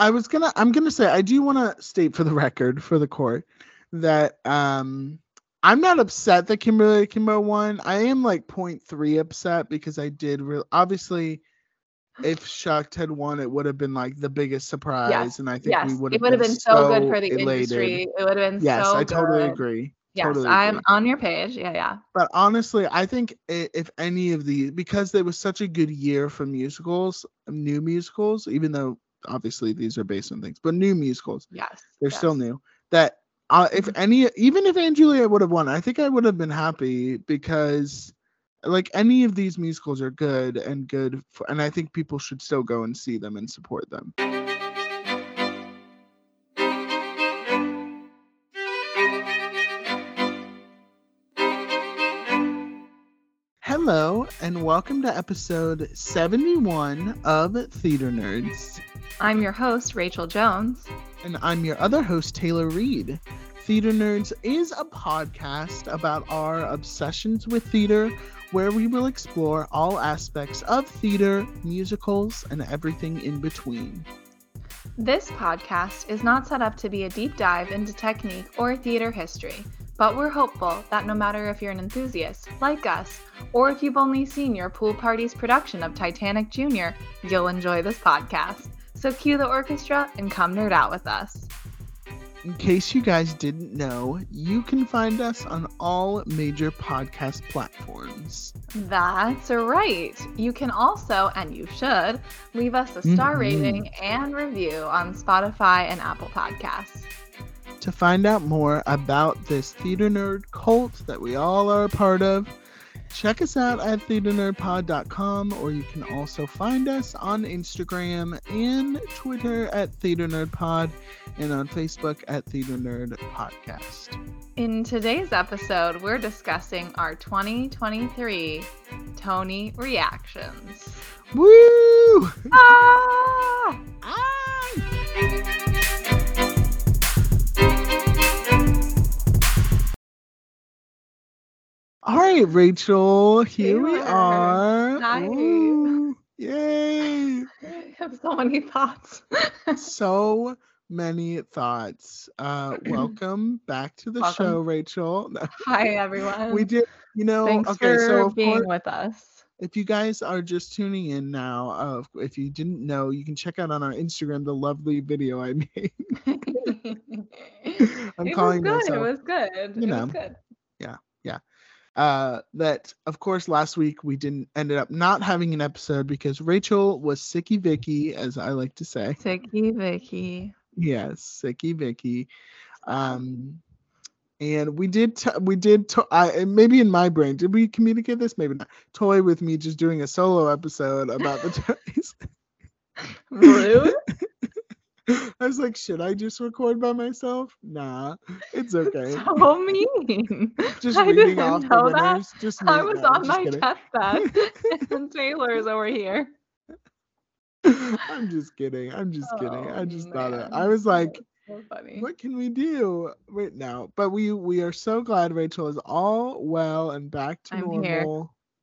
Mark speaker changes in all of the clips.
Speaker 1: I was gonna I'm gonna say I do want to state for the record for the court that um I'm not upset that Kimberly Akimbo won. I am like 0.3 upset because I did real obviously if Shucked had won, it would have been like the biggest surprise,
Speaker 2: Yes,
Speaker 1: and I think
Speaker 2: Yes,
Speaker 1: we would
Speaker 2: it
Speaker 1: have
Speaker 2: would have been so good for the
Speaker 1: elated.
Speaker 2: industry. It would have been
Speaker 1: Yes,
Speaker 2: so
Speaker 1: I totally
Speaker 2: good.
Speaker 1: agree.
Speaker 2: Yes,
Speaker 1: totally
Speaker 2: I'm
Speaker 1: agree.
Speaker 2: on your page. Yeah, yeah.
Speaker 1: But honestly, I think if any of these, because there was such a good year for musicals, new musicals, even though obviously these are based on things, but new musicals,
Speaker 2: Yes.
Speaker 1: they're still new. That uh, if
Speaker 2: Mhm.
Speaker 1: any, even if & Juliet would have won, I think I would have been happy because like any of these musicals are good and good, for, and I think people should still go and see them and support them. Hello, and welcome to episode 71 of Theater Nerds.
Speaker 2: I'm your host, Rachel Jones.
Speaker 1: And I'm your other host, Taylor Reed. Theater Nerds is a podcast about our obsessions with theater, where we will explore all aspects of theater, musicals, and everything in between.
Speaker 2: This podcast is not set up to be a deep dive into technique or theater history, but we're hopeful that no matter if you're an enthusiast like us, or if you've only seen your pool party's production of Titanic Jr., you'll enjoy this podcast. So cue the orchestra and come nerd out with us.
Speaker 1: In case you guys didn't know, you can find us on all major podcast platforms.
Speaker 2: That's right. You can also, and you should, leave us a star
Speaker 1: Mhm.
Speaker 2: rating and review on Spotify and Apple Podcasts.
Speaker 1: To find out more about this theater nerd cult that we all are a part of, check us out at theaternerdpod.com or you can also find us on Instagram and Twitter at Theater Nerd Pod and on Facebook at Theater Nerd Podcast.
Speaker 2: In today's episode, we're discussing our 2023 Tony reactions.
Speaker 1: Woo!
Speaker 2: Ah!
Speaker 1: Ah! All right, Rachel, here we
Speaker 2: Taylor,
Speaker 1: are.
Speaker 2: nice.
Speaker 1: Ooh, yay!
Speaker 2: I have so many thoughts.
Speaker 1: so many thoughts. Uh, welcome back to the
Speaker 2: Welcome.
Speaker 1: show, Rachel.
Speaker 2: Hi, everyone.
Speaker 1: we did, you know.
Speaker 2: Thanks
Speaker 1: okay,
Speaker 2: for
Speaker 1: so
Speaker 2: being
Speaker 1: course,
Speaker 2: with us.
Speaker 1: if you guys are just tuning in now, uh, if you didn't know, you can check out on our Instagram the lovely video I made. I'm
Speaker 2: it
Speaker 1: calling
Speaker 2: was good.
Speaker 1: myself.
Speaker 2: It was good.
Speaker 1: you
Speaker 2: it
Speaker 1: know.
Speaker 2: was good.
Speaker 1: Uh that of course last week we didn't ended up not having an episode because Rachel was sicky Vicky as I like to say.
Speaker 2: Ticky Vicky.
Speaker 1: Yes, sicky Vicky. Um and we did t- we did to- I maybe in my brain did we communicate this maybe not toy with me just doing a solo episode about the toys.
Speaker 2: Rude.
Speaker 1: I was like, should I just record by myself? Nah, it's okay.
Speaker 2: so mean.
Speaker 1: Just
Speaker 2: I
Speaker 1: reading
Speaker 2: didn't
Speaker 1: off the
Speaker 2: know that.
Speaker 1: winners. Just.
Speaker 2: I was on my
Speaker 1: kidding.
Speaker 2: test bed, and Taylor's over here.
Speaker 1: I'm just kidding. I'm just kidding. Oh, I
Speaker 2: Oh,
Speaker 1: just thought it. I was like,
Speaker 2: So
Speaker 1: what can we do right now? But we we are so glad Rachel is all well and back to
Speaker 2: I'm here.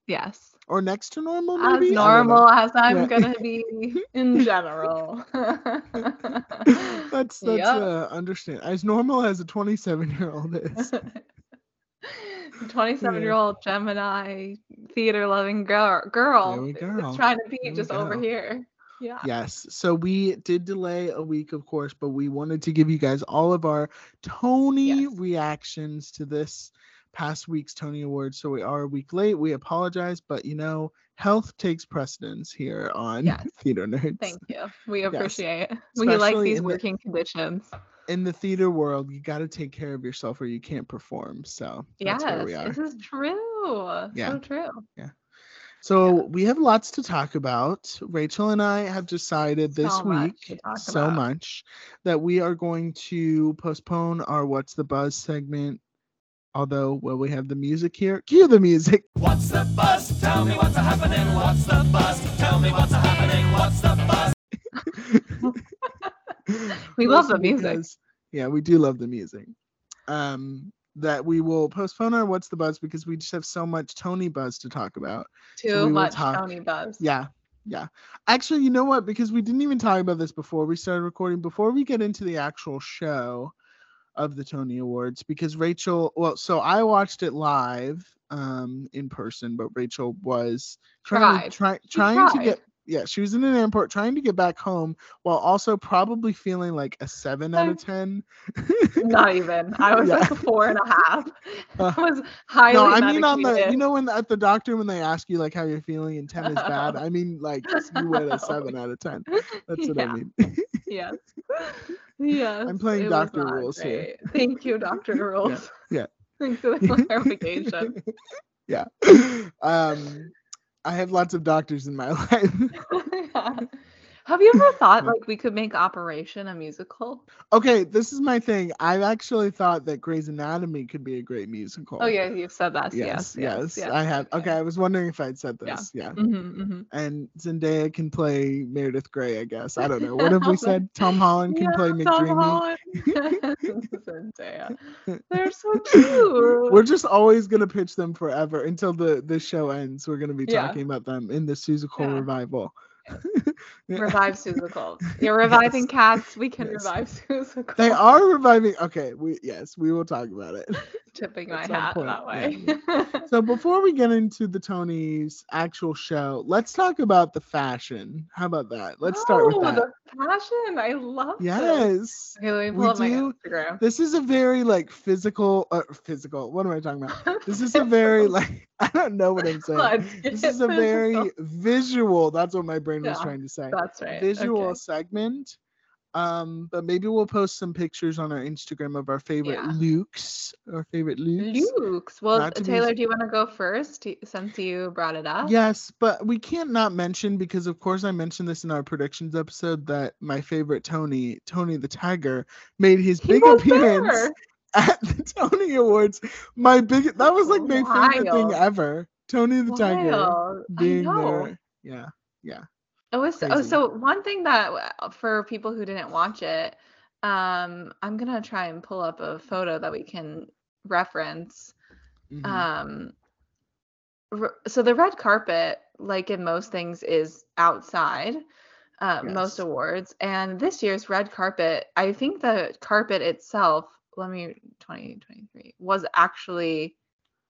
Speaker 2: Yes.
Speaker 1: or next to normal
Speaker 2: As
Speaker 1: maybe. Know.
Speaker 2: normal as I'm
Speaker 1: Yeah.
Speaker 2: gonna be in general.
Speaker 1: that's that's
Speaker 2: Yep.
Speaker 1: uh, understand as normal as a 27 year old is.
Speaker 2: 27 year old Gemini theater loving girl girl is trying to be
Speaker 1: There
Speaker 2: just over here. Yeah.
Speaker 1: Yes. So we did delay a week, of course, but we wanted to give you guys all of our Tony
Speaker 2: Yes.
Speaker 1: reactions to this past week's Tony Awards. So we are a week late. We apologize, but you know, health takes precedence here on
Speaker 2: Yes.
Speaker 1: Theater Nerds.
Speaker 2: Thank you. We appreciate it. We like these
Speaker 1: in the-
Speaker 2: working conditions.
Speaker 1: In the theater world, you got to take care of yourself or you can't perform. So that's
Speaker 2: yes,
Speaker 1: where we are.
Speaker 2: this is true.
Speaker 1: Yeah.
Speaker 2: So true. Yeah.
Speaker 1: So we have lots to talk about. Rachel and I have decided this
Speaker 2: So
Speaker 1: week so
Speaker 2: about.
Speaker 1: much that we are going to postpone our What's the Buzz segment. Although, well, we have the music here. Cue the music.
Speaker 3: What's the buzz? Tell me what's happening. What's the buzz? Tell me what's happening. What's the buzz?
Speaker 2: We love the music.
Speaker 1: because- yeah, we do love the music. Um, that we will postpone our What's the Buzz because we just have so much Tony buzz to talk about.
Speaker 2: Too
Speaker 1: we will
Speaker 2: much
Speaker 1: talk-
Speaker 2: Tony buzz.
Speaker 1: Yeah, yeah, Actually, you know what? Because we didn't even talk about this before we started recording. Before we get into the actual show of the Tony Awards, because Rachel, well, so I watched it live um in person, but Rachel was trying
Speaker 2: Tried.
Speaker 1: try, trying to get yeah, she was in an airport trying to get back home while also probably feeling like a seven out of ten.
Speaker 2: Not even. I was
Speaker 1: Yeah.
Speaker 2: like a four and a half.
Speaker 1: Uh,
Speaker 2: I was highly
Speaker 1: no, I mean on the you know when at the doctor when they ask you like how you're feeling and ten is bad. I mean like you went a seven out of ten. That's what I mean.
Speaker 2: Yes. Yes. I'm playing
Speaker 1: Dr.
Speaker 2: not
Speaker 1: Rules here.
Speaker 2: Thank you, Dr. Rules.
Speaker 1: yeah.
Speaker 2: Thanks for the clarification.
Speaker 1: yeah. Um I have lots of doctors in my life.
Speaker 2: Yeah. Have you ever thought like we could make Operation a musical?
Speaker 1: okay, this is my thing. I've actually thought that Grey's Anatomy could be a great musical.
Speaker 2: Oh yeah, you've said that.
Speaker 1: Yes,
Speaker 2: Yes,
Speaker 1: yes, I have. Okay, I was wondering if I'd said
Speaker 2: Yeah.
Speaker 1: this. Yeah.
Speaker 2: hmm hmm
Speaker 1: And Zendaya can play Meredith Grey, I guess. I don't know. What have we
Speaker 2: Oh,
Speaker 1: said? Tom Holland can play
Speaker 2: Tom
Speaker 1: McDreamy.
Speaker 2: Holland. Zendaya. They're so cute.
Speaker 1: We're just always gonna pitch them forever until the the show ends. We're gonna be
Speaker 2: Yeah.
Speaker 1: talking about them in the
Speaker 2: Yeah.
Speaker 1: revival.
Speaker 2: Revive Seussical. You're reviving cats. We can
Speaker 1: Yes.
Speaker 2: revive Seussical.
Speaker 1: They are reviving. Okay, we yes, we will talk about it.
Speaker 2: Tipping my hat
Speaker 1: point,
Speaker 2: that
Speaker 1: yeah,
Speaker 2: way.
Speaker 1: So before we get into the Tonys actual show, let's talk about the fashion. How about that? Let's start with
Speaker 2: Oh,
Speaker 1: that.
Speaker 2: The fashion. I love this.
Speaker 1: Yes.
Speaker 2: Okay, let me
Speaker 1: we
Speaker 2: pull up my
Speaker 1: do-
Speaker 2: Instagram.
Speaker 1: This is a very like physical uh, physical. What am I talking about? This is a very like I don't know what I'm saying. This is a very visual. That's what my brain was trying to say.
Speaker 2: That's right.
Speaker 1: Visual
Speaker 2: okay.
Speaker 1: segment. Um, but maybe we'll post some pictures on our Instagram of our favorite
Speaker 2: Yeah.
Speaker 1: Lukes, our favorite Lukes.
Speaker 2: Luke's. Well,
Speaker 1: to be
Speaker 2: Taylor, do you want to go first since you brought it up?
Speaker 1: Yes, but we can't not mention because of course I mentioned this in our predictions episode that my favorite Tony, Tony the Tiger, made his
Speaker 2: He
Speaker 1: big appearance
Speaker 2: there.
Speaker 1: at the Tony Awards. My big that was like my favorite thing ever. Tony the Tiger
Speaker 2: Wild. I
Speaker 1: being there. Yeah. Yeah.
Speaker 2: It was oh, so one thing that uh, for people who didn't watch it, um, I'm gonna try and pull up a photo that we can reference.
Speaker 1: Mhm.
Speaker 2: Um, so the red carpet, like in most things, is outside. Uh, most awards, and this year's red carpet, I think the carpet itself, let me 2023 was actually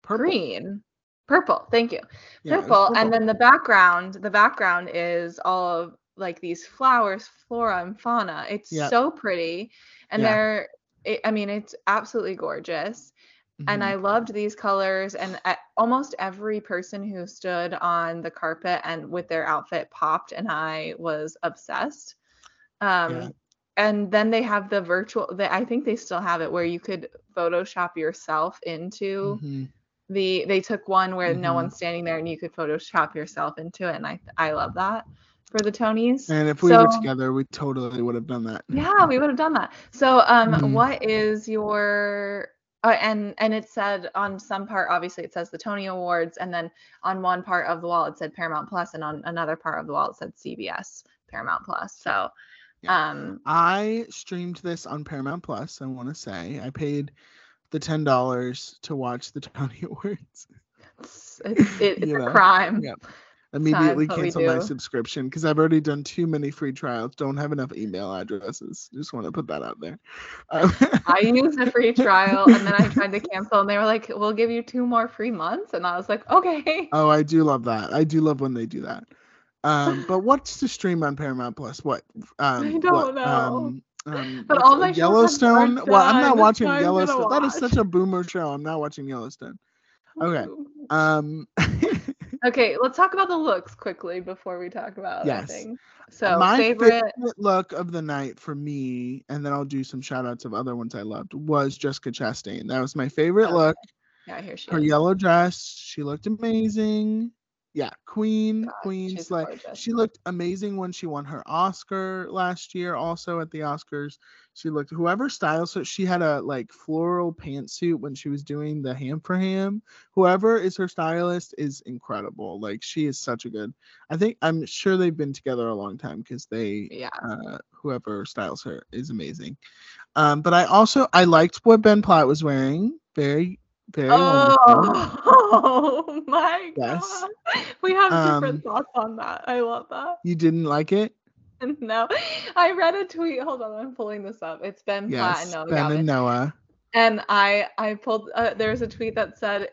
Speaker 1: Purple.
Speaker 2: green, purple. Thank you
Speaker 1: Yeah, was
Speaker 2: purple, and then the background the background is all of like these flowers flora and fauna it's so pretty and
Speaker 1: Yeah.
Speaker 2: they're it, i mean it's absolutely gorgeous and
Speaker 1: Mhm.
Speaker 2: i loved these colors and almost every person who stood on the carpet and with their outfit popped and i was obsessed um
Speaker 1: Yeah.
Speaker 2: and then they have the virtual the, i think they still have it where you could photoshop yourself into
Speaker 1: Mhm.
Speaker 2: The they took one where no
Speaker 1: Mhm.
Speaker 2: one's standing there and you could photoshop yourself into it and i i love that for the tonys
Speaker 1: And if we were together, we totally would have done that.
Speaker 2: yeah we would have done that so um
Speaker 1: Mhm.
Speaker 2: what is your uh, and and it said on some part obviously it says the tony awards and then on one part of the wall it said paramount plus and on another part of the wall it said cbs paramount plus so
Speaker 1: Yeah.
Speaker 2: um
Speaker 1: I streamed this on Paramount Plus. I want to say I paid the ten dollars to watch the Tony Awards.
Speaker 2: it's, it's, it's a
Speaker 1: know,
Speaker 2: crime
Speaker 1: yeah. Immediately cancel my subscription because I've already done too many free trials. Don't have enough email addresses. Just want to put that out there. Um,
Speaker 2: I used a free trial and then I tried to cancel and they were like, we'll give you two more free months. And I was like, okay.
Speaker 1: oh, I do love that. I do love when they do that. Um, but what's to stream on Paramount Plus? What? Um, what,
Speaker 2: don't know.
Speaker 1: Um, um,
Speaker 2: But all my
Speaker 1: Yellowstone. Well, I'm not watching
Speaker 2: so I'm gonna
Speaker 1: Yellowstone. That is such a boomer show. I'm not watching Yellowstone. Okay. Um,
Speaker 2: Okay, let's talk about the looks quickly before we talk about
Speaker 1: Yes.
Speaker 2: everything. So
Speaker 1: my
Speaker 2: favorite,
Speaker 1: look of the night for me, and then I'll do some shout outs of other ones I loved, was Jessica Chastain. That was my favorite
Speaker 2: Okay.
Speaker 1: look.
Speaker 2: yeah, here she
Speaker 1: Her
Speaker 2: is.
Speaker 1: yellow dress, she looked amazing. Yeah, Queen,
Speaker 2: God,
Speaker 1: Queen Slay.
Speaker 2: gorgeous.
Speaker 1: She looked amazing when she won her Oscar last year, also at the Oscars. She looked whoever styles her, she had a like floral pantsuit when she was doing the ham for ham. Whoever is her stylist is incredible. Like she is such a good. I think I'm sure they've been together a long time because they
Speaker 2: Yeah,
Speaker 1: uh, whoever styles her is amazing. Um, but I also I liked what Ben Platt was wearing. Very Very wonderful.
Speaker 2: Oh my
Speaker 1: Yes.
Speaker 2: god. We have different
Speaker 1: Um,
Speaker 2: thoughts on that. I love that.
Speaker 1: You didn't like it?
Speaker 2: No. I read a tweet. Hold on, I'm pulling this up. It's Ben Platt
Speaker 1: Yes.
Speaker 2: and Noah
Speaker 1: ben
Speaker 2: Galvin.
Speaker 1: and Noah.
Speaker 2: And I I pulled uh, there's a tweet that said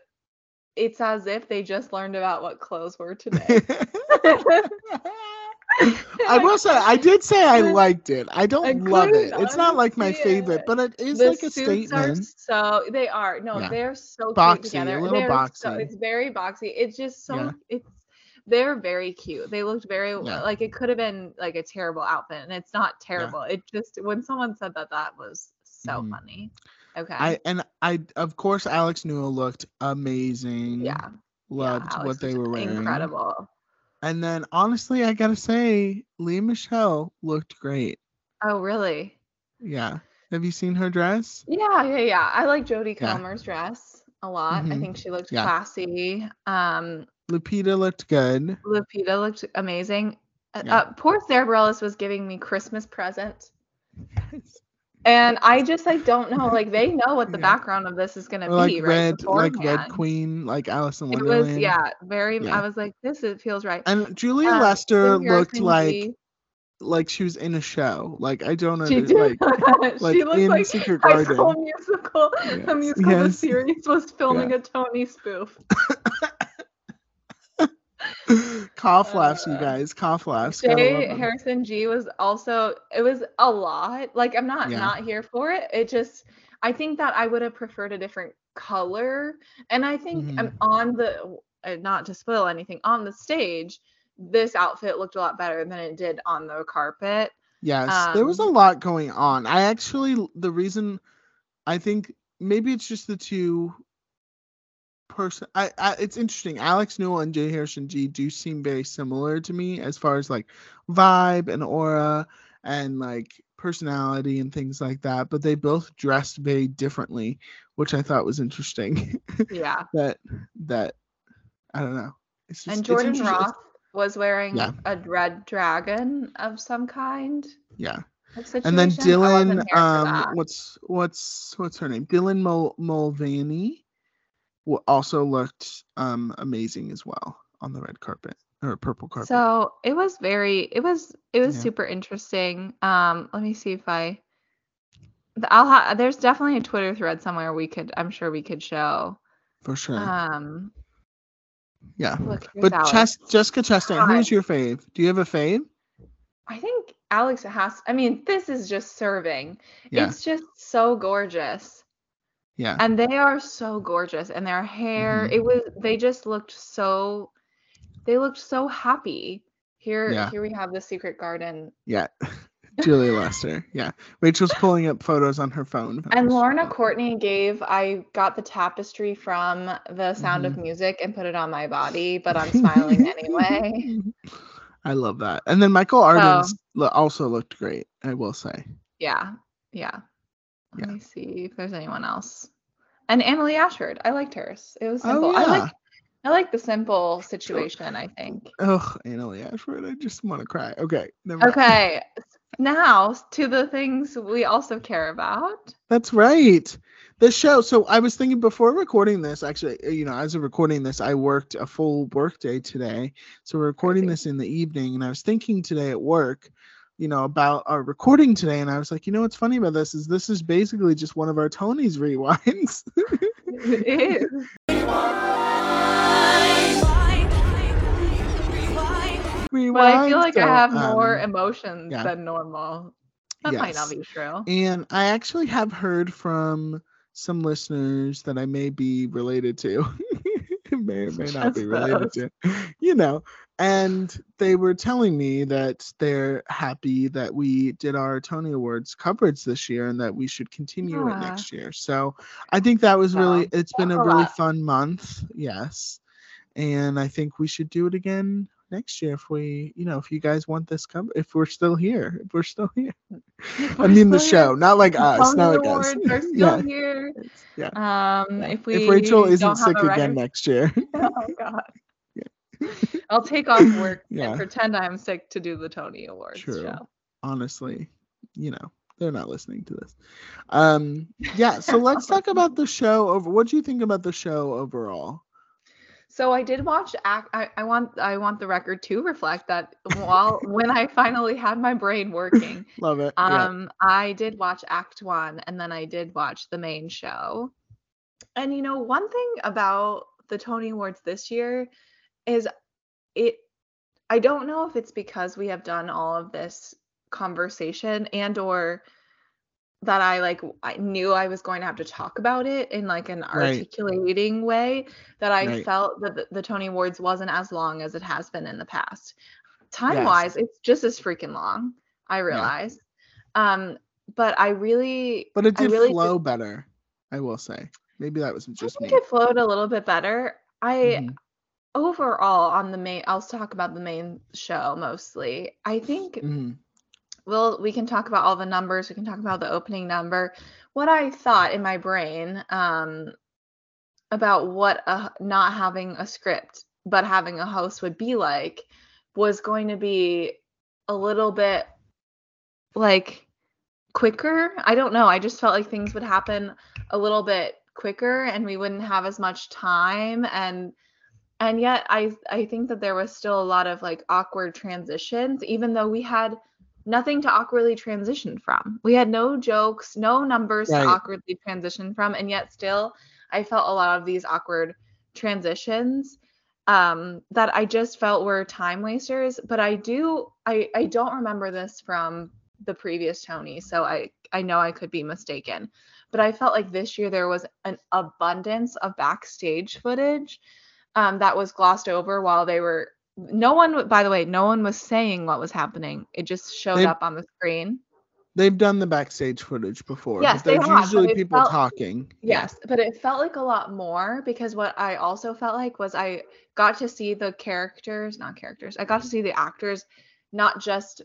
Speaker 2: it's as if they just learned about what clothes were today.
Speaker 1: I will say I did say I liked it. I don't
Speaker 2: I
Speaker 1: love it. It's not like my favorite,
Speaker 2: it.
Speaker 1: but it is
Speaker 2: the
Speaker 1: like a statement.
Speaker 2: so they are no
Speaker 1: Yeah.
Speaker 2: they're so
Speaker 1: Boxy,
Speaker 2: cute together.
Speaker 1: little
Speaker 2: They're So, it's very boxy. It's just so
Speaker 1: Yeah.
Speaker 2: it's they're very cute. They looked very
Speaker 1: Yeah.
Speaker 2: like it could have been like a terrible outfit, and it's not terrible. It just when someone said that that was so
Speaker 1: Mhm.
Speaker 2: funny. Okay.
Speaker 1: I and I of course Alex Newell looked amazing.
Speaker 2: yeah.
Speaker 1: Loved what they were wearing.
Speaker 2: Incredible.
Speaker 1: And then honestly, I gotta say, Lea Michele looked great.
Speaker 2: Oh really?
Speaker 1: Yeah. Have you seen her dress?
Speaker 2: Yeah, yeah, yeah. I like Jodie
Speaker 1: Yeah.
Speaker 2: Comer's dress a lot. I
Speaker 1: Mhm.
Speaker 2: think she looked
Speaker 1: Yeah.
Speaker 2: classy. Um,
Speaker 1: Lupita looked good.
Speaker 2: Lupita looked amazing. Uh,
Speaker 1: Yeah.
Speaker 2: Uh, poor Sara Bareilles was giving me Christmas present, and I just like don't know. Like they know what the
Speaker 1: Yeah.
Speaker 2: background of this is gonna
Speaker 1: Or
Speaker 2: be,
Speaker 1: like
Speaker 2: right?
Speaker 1: red, like Red. Queen, like Alice in
Speaker 2: It was yeah, very.
Speaker 1: Yeah.
Speaker 2: I was like, this is, feels right.
Speaker 1: And Julia
Speaker 2: Um,
Speaker 1: Lester looked like like she was in a show. Like I don't
Speaker 2: she did.
Speaker 1: like like
Speaker 2: she looked like
Speaker 1: Secret
Speaker 2: High
Speaker 1: Garden.
Speaker 2: School Musical.
Speaker 1: Yes,
Speaker 2: The musical, the series was filming a Tony spoof.
Speaker 1: cough laughs, you guys. Cough laughs. J.
Speaker 2: Harrison Ghee was also it was a lot. Like I'm not
Speaker 1: Yeah.
Speaker 2: not here for it. It just I think that I would have preferred a different color. And I think um,
Speaker 1: Mhm.
Speaker 2: on the uh, not to spoil anything on the stage, this outfit looked a lot better than it did on the carpet.
Speaker 1: Yes, there was a
Speaker 2: Um,
Speaker 1: lot going on. I actually the reason I think maybe it's just the two person I, I it's interesting. Alex Newell and J. Harrison Ghee do seem very similar to me as far as like vibe and aura and like personality and things like that, but they both dressed very differently, which I thought was interesting.
Speaker 2: Yeah.
Speaker 1: that that I don't know. It's just
Speaker 2: and Jordan Roth was wearing
Speaker 1: Yeah.
Speaker 2: a red dragon of some kind.
Speaker 1: Yeah. and then
Speaker 2: situation. I wasn't
Speaker 1: Dylan, um, what's what's what's her name? Dylan Mul- Mulvaney, also looked um amazing as well on the red carpet or purple carpet.
Speaker 2: So it was very, it was, it was
Speaker 1: Yeah.
Speaker 2: super interesting. Um, let me see if I, the- I'll ha- there's definitely a Twitter thread somewhere we could, I'm sure we could show.
Speaker 1: for sure.
Speaker 2: Um,
Speaker 1: yeah.
Speaker 2: look,
Speaker 1: But. Chest- Jessica Chastain, who's your fave? Do you have a fave?
Speaker 2: I think Alex has, I mean, this is just serving.
Speaker 1: Yeah.
Speaker 2: It's just so gorgeous.
Speaker 1: Yeah.
Speaker 2: And they are so gorgeous. And their hair,
Speaker 1: Mhm.
Speaker 2: it was, they just looked so, they looked so happy. Here,
Speaker 1: Yeah.
Speaker 2: here we have the secret garden
Speaker 1: Yeah. Julia Lester. Yeah. Rachel's pulling up photos on her phone.
Speaker 2: And Lorna Courtney gave I got the tapestry from the Sound
Speaker 1: Mm-hmm.
Speaker 2: of Music and put it on my body, but I'm smiling anyway.
Speaker 1: I love that. And then Michael Arden's also looked great, I will say.
Speaker 2: Yeah. Yeah. Let
Speaker 1: Yeah.
Speaker 2: me see if there's anyone else. And Annaleigh Ashford. I liked hers. It was
Speaker 1: Oh,
Speaker 2: simple. I
Speaker 1: yeah.
Speaker 2: like I like the simple situation, I think.
Speaker 1: Ugh, Annaleigh Ashford. I just want to cry. Okay. Never.
Speaker 2: Okay. Now to the things we also care about.
Speaker 1: That's right. The show. So I was thinking before recording this, actually, uh, you know, as of recording this, I worked a full work day today. So we're recording this in the evening, and I was thinking today at work, you know, about our recording today, and I was like, you know, what's funny about this is this is basically just one of our Tony's rewinds.
Speaker 2: It is.
Speaker 1: Rewind.
Speaker 2: But I feel like I have more
Speaker 1: um,
Speaker 2: emotions
Speaker 1: yeah.
Speaker 2: than normal. That might not be true.
Speaker 1: And I actually have heard from some listeners that I may be related to. may or may not be related to. You know. And they were telling me that they're happy that we did our Tony Awards coverage this year and that we should continue it next year. So I think that was really, it's been a really fun month. Yes. And I think we should do it again next year if we, you know, if you guys want this come, if we're still here, if we're still here. I
Speaker 2: We're
Speaker 1: mean the show,
Speaker 2: here.
Speaker 1: not like us, not like us.
Speaker 2: Are still
Speaker 1: yeah,
Speaker 2: here.
Speaker 1: yeah.
Speaker 2: Um, if we
Speaker 1: if Rachel isn't sick again next year,
Speaker 2: oh God. I'll take off work
Speaker 1: Yeah.
Speaker 2: and pretend I'm sick to do the Tony Awards
Speaker 1: True.
Speaker 2: show.
Speaker 1: honestly, you know, they're not listening to this. Um, yeah. So let's talk about the show. Over. What do you think about the show overall?
Speaker 2: So I did watch act I, I want I want the record to reflect that while when I finally had my brain working.
Speaker 1: Love it. yeah.
Speaker 2: Um I did watch Act 1 and then I did watch the main show. And you know, one thing about the Tony Awards this year is it I don't know if it's because we have done all of this conversation and or that I like I knew I was going to have to talk about it in like an
Speaker 1: Right.
Speaker 2: articulating way that I
Speaker 1: Right.
Speaker 2: felt that the, the Tony Awards wasn't as long as it has been in the past. Time wise, it's just as freaking long. I realize. Um, but I really
Speaker 1: But it did
Speaker 2: really
Speaker 1: flow better. I will say. Maybe that was
Speaker 2: I
Speaker 1: just me.
Speaker 2: it flowed a little bit better. I
Speaker 1: Mhm.
Speaker 2: overall on the main I'll talk about the main show mostly. I think
Speaker 1: Mhm.
Speaker 2: Well we can talk about all the numbers. We can talk about the opening number. What i thought in my brain um about what a, not having a script but having a host would be like was going to be a little bit like quicker. I don't know. I just felt like things would happen a little bit quicker and we wouldn't have as much time. And and yet i i think that there was still a lot of like awkward transitions even though we had nothing to awkwardly transition from. We had no jokes no numbers
Speaker 1: Right.
Speaker 2: to awkwardly transition from and yet still i felt a lot of these awkward transitions um that i just felt were time wasters. But i do i i don't remember this from the previous tony so i i know i could be mistaken. But i felt like this year there was an abundance of backstage footage um, that was glossed over while they were no one by the way no one was saying what was happening it just showed
Speaker 1: They-
Speaker 2: up on the screen
Speaker 1: They've done the backstage footage before.
Speaker 2: Yes,
Speaker 1: but
Speaker 2: they
Speaker 1: there's
Speaker 2: have,
Speaker 1: usually
Speaker 2: it
Speaker 1: people
Speaker 2: felt-
Speaker 1: talking.
Speaker 2: yes but it felt like a lot more because what i also felt like was i got to see the characters not characters i got to see the actors not just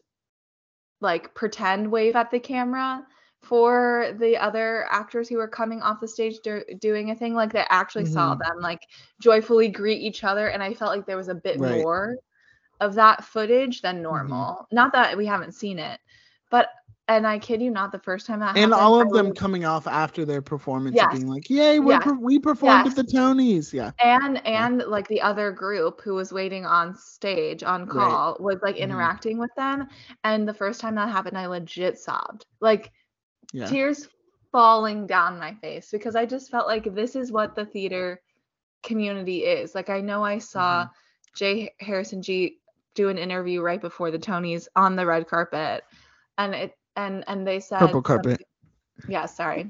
Speaker 2: like pretend wave at the camera for the other actors who were coming off the stage do- doing a thing like they actually saw
Speaker 1: Mhm.
Speaker 2: them like joyfully greet each other and i felt like there was a bit
Speaker 1: Right.
Speaker 2: more of that footage than
Speaker 1: Mm-hmm.
Speaker 2: normal not that we haven't seen it but and i kid you not the first time that happened.
Speaker 1: And
Speaker 2: happened,
Speaker 1: all
Speaker 2: I
Speaker 1: of them
Speaker 2: was-
Speaker 1: coming off after their performance
Speaker 2: Yes.
Speaker 1: being like, "Yay, we're
Speaker 2: Yes.
Speaker 1: per- we performed
Speaker 2: Yes.
Speaker 1: at the Tonys." Yeah.
Speaker 2: and and like the other group who was waiting on stage on
Speaker 1: Right.
Speaker 2: call was like
Speaker 1: Mhm.
Speaker 2: interacting with them and the first time that happened i legit sobbed like
Speaker 1: Yeah.
Speaker 2: tears falling down my face because i just felt like this is what the theater community is like i know i saw
Speaker 1: Mm-hmm.
Speaker 2: J. Harrison Ghee do an interview right before the tonys on the red carpet and it and and they said
Speaker 1: Purple carpet.
Speaker 2: yeah sorry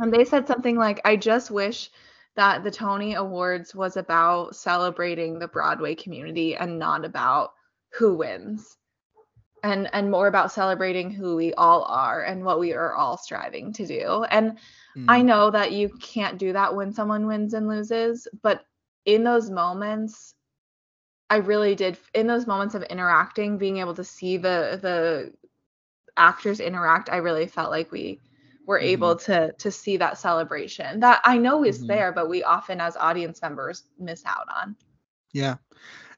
Speaker 2: and they said something like i just wish that the tony awards was about celebrating the broadway community and not about who wins and and more about celebrating who we all are and what we are all striving to do and I
Speaker 1: Mm.
Speaker 2: know that you can't do that when someone wins and loses, but in those moments, I really did. In those moments of interacting, being able to see the the actors interact, I really felt like we were able to to see that celebration that I know is
Speaker 1: Mhm.
Speaker 2: there, but we often as audience members miss out on.
Speaker 1: Yeah.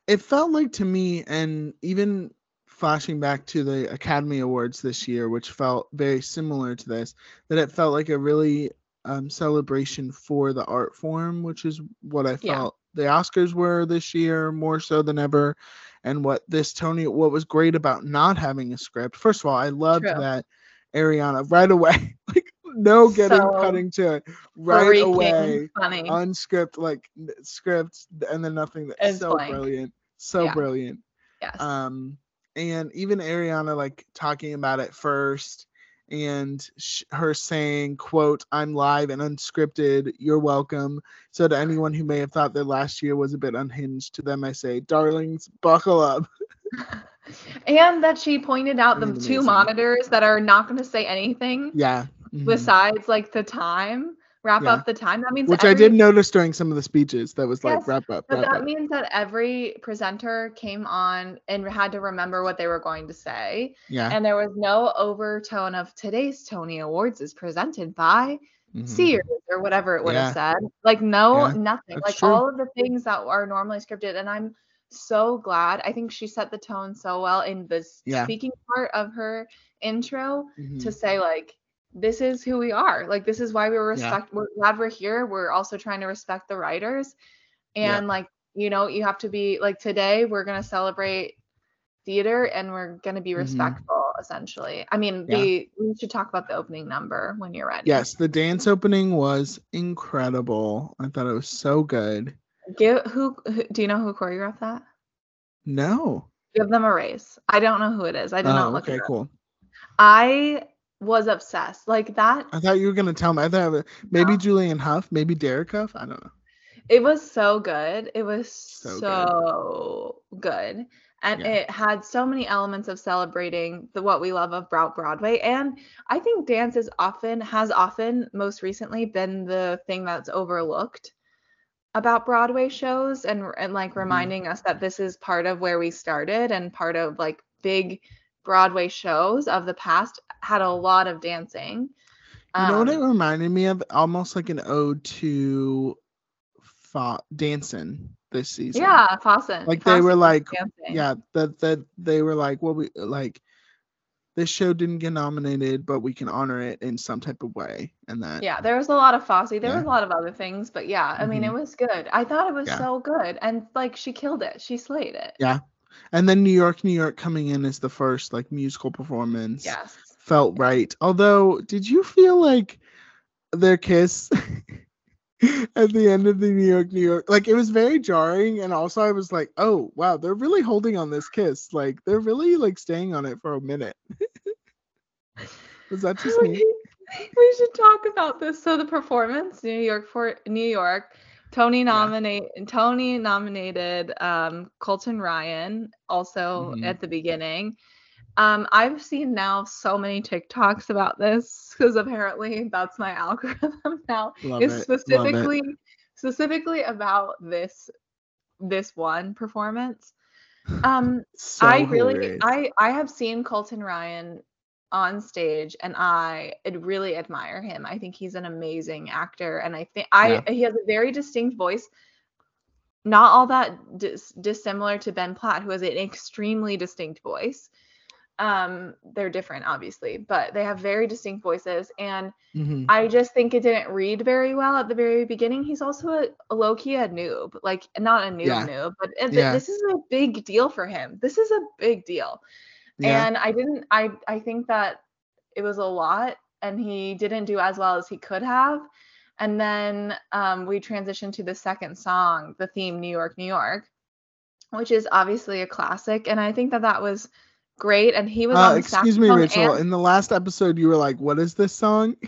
Speaker 1: It felt like to me, and even flashing back to the Academy Awards this year, which felt very similar to this, that it felt like a really um, celebration for the art form, which is what I
Speaker 2: Yeah.
Speaker 1: felt the Oscars were this year more so than ever. And what this Tony, what was great about not having a script, first of all, I loved
Speaker 2: True.
Speaker 1: that Ariana right away, like no getting
Speaker 2: So
Speaker 1: cutting to it, right away
Speaker 2: funny.
Speaker 1: unscript like scripts and then nothing that's so
Speaker 2: blank.
Speaker 1: brilliant so
Speaker 2: Yeah.
Speaker 1: brilliant
Speaker 2: yes.
Speaker 1: um and even ariana like talking about it first and sh- her saying quote i'm live and unscripted you're welcome. So to anyone who may have thought that last year was a bit unhinged to them i say darlings buckle up.
Speaker 2: And that she pointed out the two monitors that are not going to say anything
Speaker 1: yeah. Mhm.
Speaker 2: besides like the time, wrap
Speaker 1: Yeah.
Speaker 2: up the time. That means
Speaker 1: which i did notice during some of the speeches that was like
Speaker 2: Yes,
Speaker 1: wrap up
Speaker 2: But
Speaker 1: wrap
Speaker 2: that
Speaker 1: up
Speaker 2: means that every presenter came on and had to remember what they were going to say.
Speaker 1: yeah
Speaker 2: And there was no overtone of today's Tony Awards is presented by
Speaker 1: mhm.
Speaker 2: Sears or whatever it would
Speaker 1: Yeah.
Speaker 2: have said. Like, no,
Speaker 1: Yeah,
Speaker 2: nothing.
Speaker 1: that's
Speaker 2: Like,
Speaker 1: true.
Speaker 2: all of the things that are normally scripted. And I'm so glad. I think she set the tone so well in the s-
Speaker 1: Yeah.
Speaker 2: speaking part of her intro
Speaker 1: Mhm.
Speaker 2: to say like this is who we are. Like this is why we respect we're glad we're here. We're also trying to respect the writers.
Speaker 1: Yeah.
Speaker 2: And like, you know, you have to be like today we're gonna celebrate theater and we're gonna be
Speaker 1: Mhm.
Speaker 2: respectful essentially. I mean
Speaker 1: Yeah.
Speaker 2: the we should talk about the opening number when you're ready.
Speaker 1: Yes, the dance opening was incredible. I thought it was so good.
Speaker 2: Give who, who do you know who choreographed that?
Speaker 1: No.
Speaker 2: Give them a raise. I don't know who it is. I did not
Speaker 1: Oh,
Speaker 2: look
Speaker 1: okay,
Speaker 2: it
Speaker 1: cool.
Speaker 2: I was obsessed. Like that
Speaker 1: I thought you were gonna tell me. I thought maybe
Speaker 2: No.
Speaker 1: Julianne Hough, maybe Derek Hough. I don't know.
Speaker 2: It was so good. It was
Speaker 1: So
Speaker 2: so,
Speaker 1: good.
Speaker 2: good. And
Speaker 1: Yeah.
Speaker 2: it had so many elements of celebrating the what we love of Broad Broadway. And I think dance is often has often most recently been the thing that's overlooked about Broadway shows and and like
Speaker 1: Mhm.
Speaker 2: reminding us that this is part of where we started and part of like big Broadway shows of the past had a lot of dancing.
Speaker 1: You know what it
Speaker 2: Um,
Speaker 1: reminded me of? Almost like an ode to fa- dancing this season.
Speaker 2: yeah, Fosse.
Speaker 1: Like they were like,
Speaker 2: dancing.
Speaker 1: yeah, that that they were like, well, we like this show didn't get nominated, but we can honor it in some type of way, and that
Speaker 2: Yeah, there was a lot of Fosse. There
Speaker 1: Yeah.
Speaker 2: was a lot of other things, but yeah, I mean, it was good. I thought it was
Speaker 1: Yeah.
Speaker 2: so good, and like she killed it. She slayed it.
Speaker 1: Yeah. And then New York, New York coming in as the first like musical performance
Speaker 2: Yes.
Speaker 1: Felt right. Although, did you feel like their kiss at the end of the New York, New York? Like it was very jarring, and also I was like, oh wow, they're really holding on this kiss. Like they're really like staying on it for a minute. was that just me?
Speaker 2: we should talk about this. So the performance, New York for New York, Tony nominate Tony nominated um, Colton Ryan also
Speaker 1: Mhm.
Speaker 2: at the beginning. Um, I've seen now so many TikToks about this because apparently that's my algorithm now.
Speaker 1: Love
Speaker 2: is
Speaker 1: it.
Speaker 2: Specifically specifically about this this one performance. Um,
Speaker 1: So
Speaker 2: I really
Speaker 1: hilarious.
Speaker 2: I I have seen Colton Ryan on stage and I really admire him. I think he's an amazing actor and I think I he has a very distinct voice. Not all that dis- dissimilar to Ben Platt who has an extremely distinct voice. Um they're different obviously, but they have very distinct voices and
Speaker 1: Mhm.
Speaker 2: I just think it didn't read very well at the very beginning. He's also a, a low key a noob, like not a noob
Speaker 1: Yeah.
Speaker 2: noob, but it,
Speaker 1: Yeah.
Speaker 2: this is a big deal for him. This is a big deal,
Speaker 1: Yeah.
Speaker 2: and I didn't. I I think that it was a lot, and he didn't do as well as he could have. And then um, we transitioned to the second song, the theme "New York, New York," which is obviously a classic, and I think that that was great. And he was
Speaker 1: Uh,
Speaker 2: on the
Speaker 1: excuse me, Rachel.
Speaker 2: and-
Speaker 1: In the last episode, you were like, "What is this song?"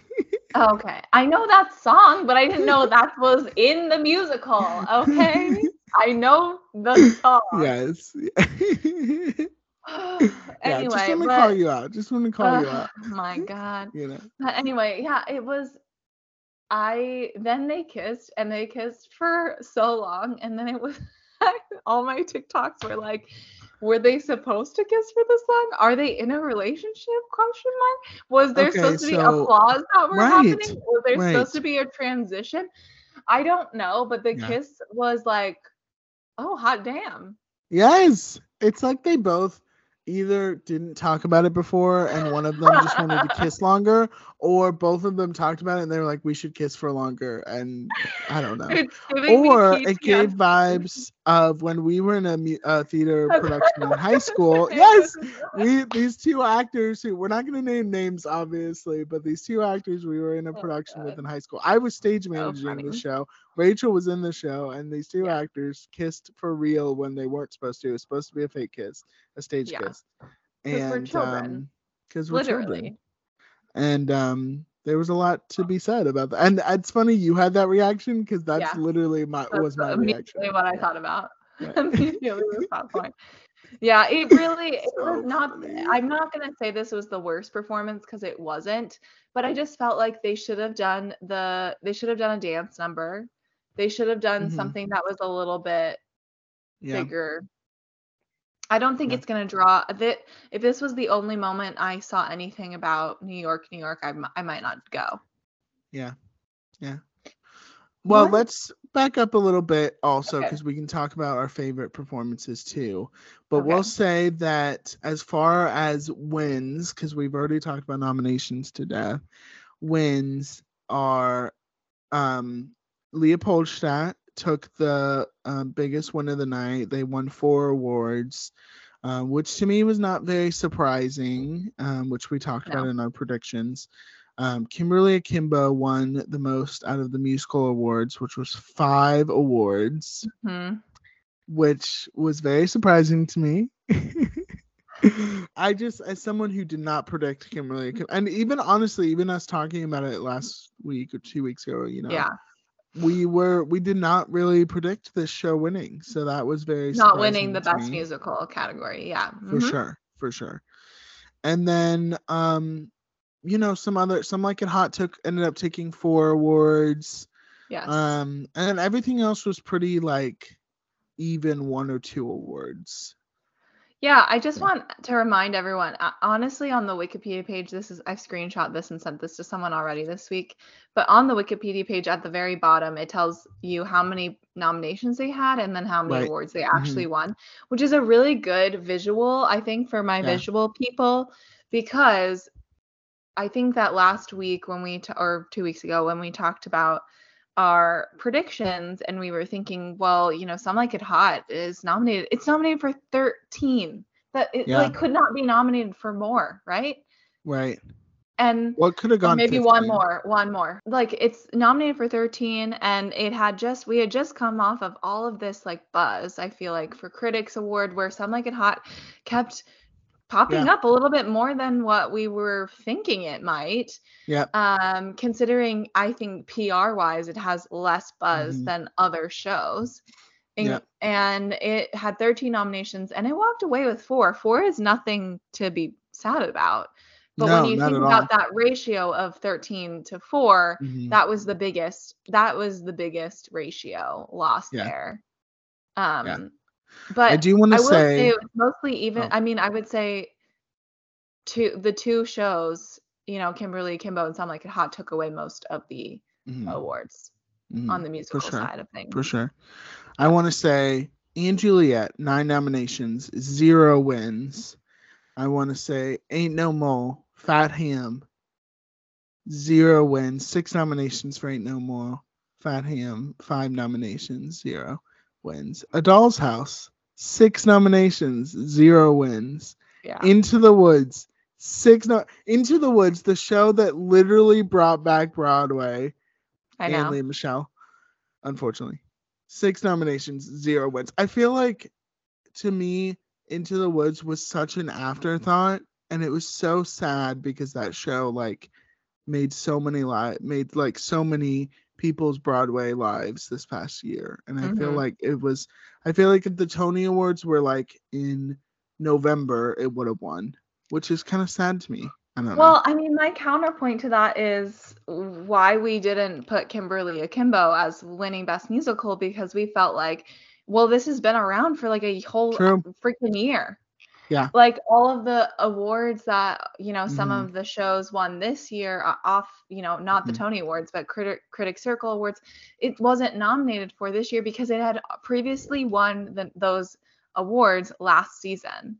Speaker 2: Okay, I know that song, but I didn't know that was in the musical. Okay, I know the song.
Speaker 1: yes. yeah,
Speaker 2: anyway,
Speaker 1: just want to
Speaker 2: but,
Speaker 1: call you out. Just want to call you out.
Speaker 2: my God.
Speaker 1: You know.
Speaker 2: But anyway, yeah, it was. I then they kissed and they kissed for so long, and then it was all my TikToks were like, were they supposed to kiss for this long? Are they in a relationship? Question mark. Was there
Speaker 1: Okay,
Speaker 2: supposed to be applause that were
Speaker 1: right,
Speaker 2: happening? Was there
Speaker 1: right.
Speaker 2: supposed to be a transition? I don't know, but the
Speaker 1: Yeah.
Speaker 2: kiss was like, oh hot damn.
Speaker 1: Yes, it's like they both either didn't talk about it before and one of them just wanted to kiss longer, or both of them talked about it and they were like, "We should kiss for longer." And I don't know.
Speaker 2: It's giving me
Speaker 1: or it gave vibes of when we were in a mu- uh, theater production in high school. Yes, we these two actors who we're not going to name names obviously but these two actors we were in a
Speaker 2: Oh,
Speaker 1: production with in high school i was stage managing
Speaker 2: funny.
Speaker 1: the show rachel was in the show and these two
Speaker 2: Yeah.
Speaker 1: actors kissed for real when they weren't supposed to it was supposed to be a fake kiss a stage
Speaker 2: Yeah.
Speaker 1: kiss
Speaker 2: 'Cause we're
Speaker 1: and
Speaker 2: children.
Speaker 1: because we're
Speaker 2: Literally.
Speaker 1: children and um there was a lot to be said about that and it's funny you had that reaction because that's
Speaker 2: Yeah.
Speaker 1: literally my
Speaker 2: That's
Speaker 1: was my reaction
Speaker 2: immediately what I thought about.
Speaker 1: Right.
Speaker 2: immediately was that. Yeah, it really it
Speaker 1: So
Speaker 2: was not
Speaker 1: funny.
Speaker 2: I'm not gonna say this was the worst performance because it wasn't, but I just felt like they should have done the they should have done a dance number. They should have done
Speaker 1: Mhm.
Speaker 2: something that was a little bit
Speaker 1: yeah
Speaker 2: bigger. I don't think
Speaker 1: Yeah.
Speaker 2: it's gonna draw that if this was the only moment I saw anything about New York, New York, I, I might not go.
Speaker 1: Yeah. Yeah. Well,
Speaker 2: What?
Speaker 1: let's back up a little bit also
Speaker 2: Okay.
Speaker 1: because we can talk about our favorite performances too. But
Speaker 2: Okay.
Speaker 1: we'll say that as far as wins, because we've already talked about nominations to death, wins are um Leopoldstadt took the um, biggest win of the night. They won four awards, uh, which to me was not very surprising, um, which we talked about in our predictions. Um, Kimberly Akimbo won the most out of the musical awards, which was five awards,
Speaker 2: Hmm.
Speaker 1: which was very surprising to me. I just, as someone who did not predict Kimberly, and even honestly, even us talking about it last week or two weeks ago, you know,
Speaker 2: Yeah.
Speaker 1: We were we did not really predict this show winning, so that was very
Speaker 2: Not winning the best
Speaker 1: me,
Speaker 2: musical category. Yeah.
Speaker 1: for
Speaker 2: mhm.
Speaker 1: sure, for sure. And then, um, you know, some other, some like it hot took ended up taking four awards,
Speaker 2: Yes.
Speaker 1: um, and everything else was pretty like even one or two awards.
Speaker 2: Yeah, I just want to remind everyone, uh, honestly, on the Wikipedia page, this is I've screenshot this and sent this to someone already this week. But on the Wikipedia page at the very bottom, it tells you how many nominations they had and then how many
Speaker 1: Right.
Speaker 2: awards they actually won, which is a really good visual, I think, for my
Speaker 1: Yeah.
Speaker 2: visual people because I think that last week when we t- or two weeks ago when we talked about our predictions and we were thinking, well, you know, Some Like It Hot is nominated. It's nominated for 13. That it
Speaker 1: Yeah.
Speaker 2: like could not be nominated for more, right?
Speaker 1: Right.
Speaker 2: And
Speaker 1: What could have gone?
Speaker 2: maybe one more, one more. Like it's nominated for 13 and it had just we had just come off of all of this like buzz, I feel like for Critics Award where Some Like It Hot kept popping
Speaker 1: Yeah.
Speaker 2: up a little bit more than what we were thinking it might.
Speaker 1: Yeah.
Speaker 2: Um considering I think PR wise it has less buzz
Speaker 1: Mhm.
Speaker 2: than other shows. And,
Speaker 1: Yep.
Speaker 2: and it had 13 nominations and it walked away with four. Four is nothing to be sad about. But
Speaker 1: No,
Speaker 2: when you think about
Speaker 1: all.
Speaker 2: that ratio of 13 to 4,
Speaker 1: Mhm.
Speaker 2: that was the biggest that was the biggest ratio lost
Speaker 1: Yeah.
Speaker 2: there. Um but
Speaker 1: I do want to
Speaker 2: say
Speaker 1: say,
Speaker 2: it was mostly even
Speaker 1: Oh.
Speaker 2: I mean I would say two the two shows, you know, Kimberly Kimbo and Some Like It Hot took away most of the
Speaker 1: Mhm,
Speaker 2: awards
Speaker 1: mhm.
Speaker 2: on the musical
Speaker 1: sure,
Speaker 2: side of things.
Speaker 1: for sure. I want to say & Juliet, nine nominations, zero wins. I want to say Ain't No More, Fat Ham, zero wins, six nominations for Ain't No More, Fat Ham, five nominations, zero wins. A Doll's House, six nominations, zero wins.
Speaker 2: Yeah.
Speaker 1: Into the Woods, six no Into the Woods, the show that literally brought back Broadway
Speaker 2: I
Speaker 1: and
Speaker 2: know.
Speaker 1: Lea Michele, unfortunately. Six nominations, zero wins. I feel like to me, Into the Woods was such an afterthought, and it was so sad because that show like made so many li- made like so many people's Broadway lives this past year. And I feel
Speaker 2: Mhm.
Speaker 1: like it was I feel like if the Tony Awards were like in November, it would have won, which is kind of sad to me. I don't know.
Speaker 2: Well, I mean, my counterpoint to that is why we didn't put Kimberly Akimbo as winning Best Musical because we felt like, well, this has been around for like a whole
Speaker 1: True.
Speaker 2: freaking year.
Speaker 1: Yeah.
Speaker 2: Like all of the awards that, you know, some
Speaker 1: Mhm.
Speaker 2: of the shows won this year off, you know, not the
Speaker 1: Mhm.
Speaker 2: Tony Awards, but Critic Critic Circle Awards, it wasn't nominated for this year because it had previously won the, those awards last season.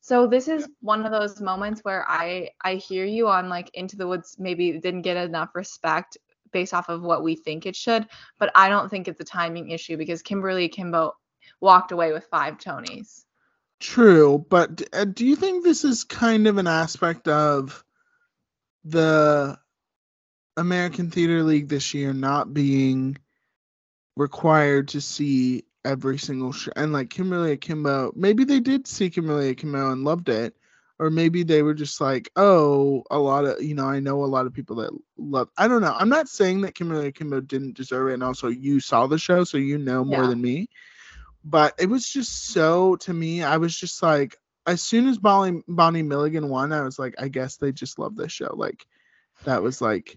Speaker 2: So this is one of those moments where I I hear you on like Into the Woods maybe didn't get enough respect based off of what we think it should, but I don't think it's a timing issue because Kimberly Kimbo walked away with five Tonys.
Speaker 1: True, but uh, do you think this is kind of an aspect of the American Theater League this year not being required to see every single show? And like Kimberly Akimbo, maybe they did see Kimberly Akimbo and loved it, or maybe they were just like, oh, a lot of you know, I know a lot of people that love. I don't know. I'm not saying that Kimberly Akimbo didn't deserve it, and also you saw the show, so you know more
Speaker 2: Yeah.
Speaker 1: than me but it was just so to me i was just like as soon as bonnie, bonnie milligan won i was like i guess they just love this show. Like that was like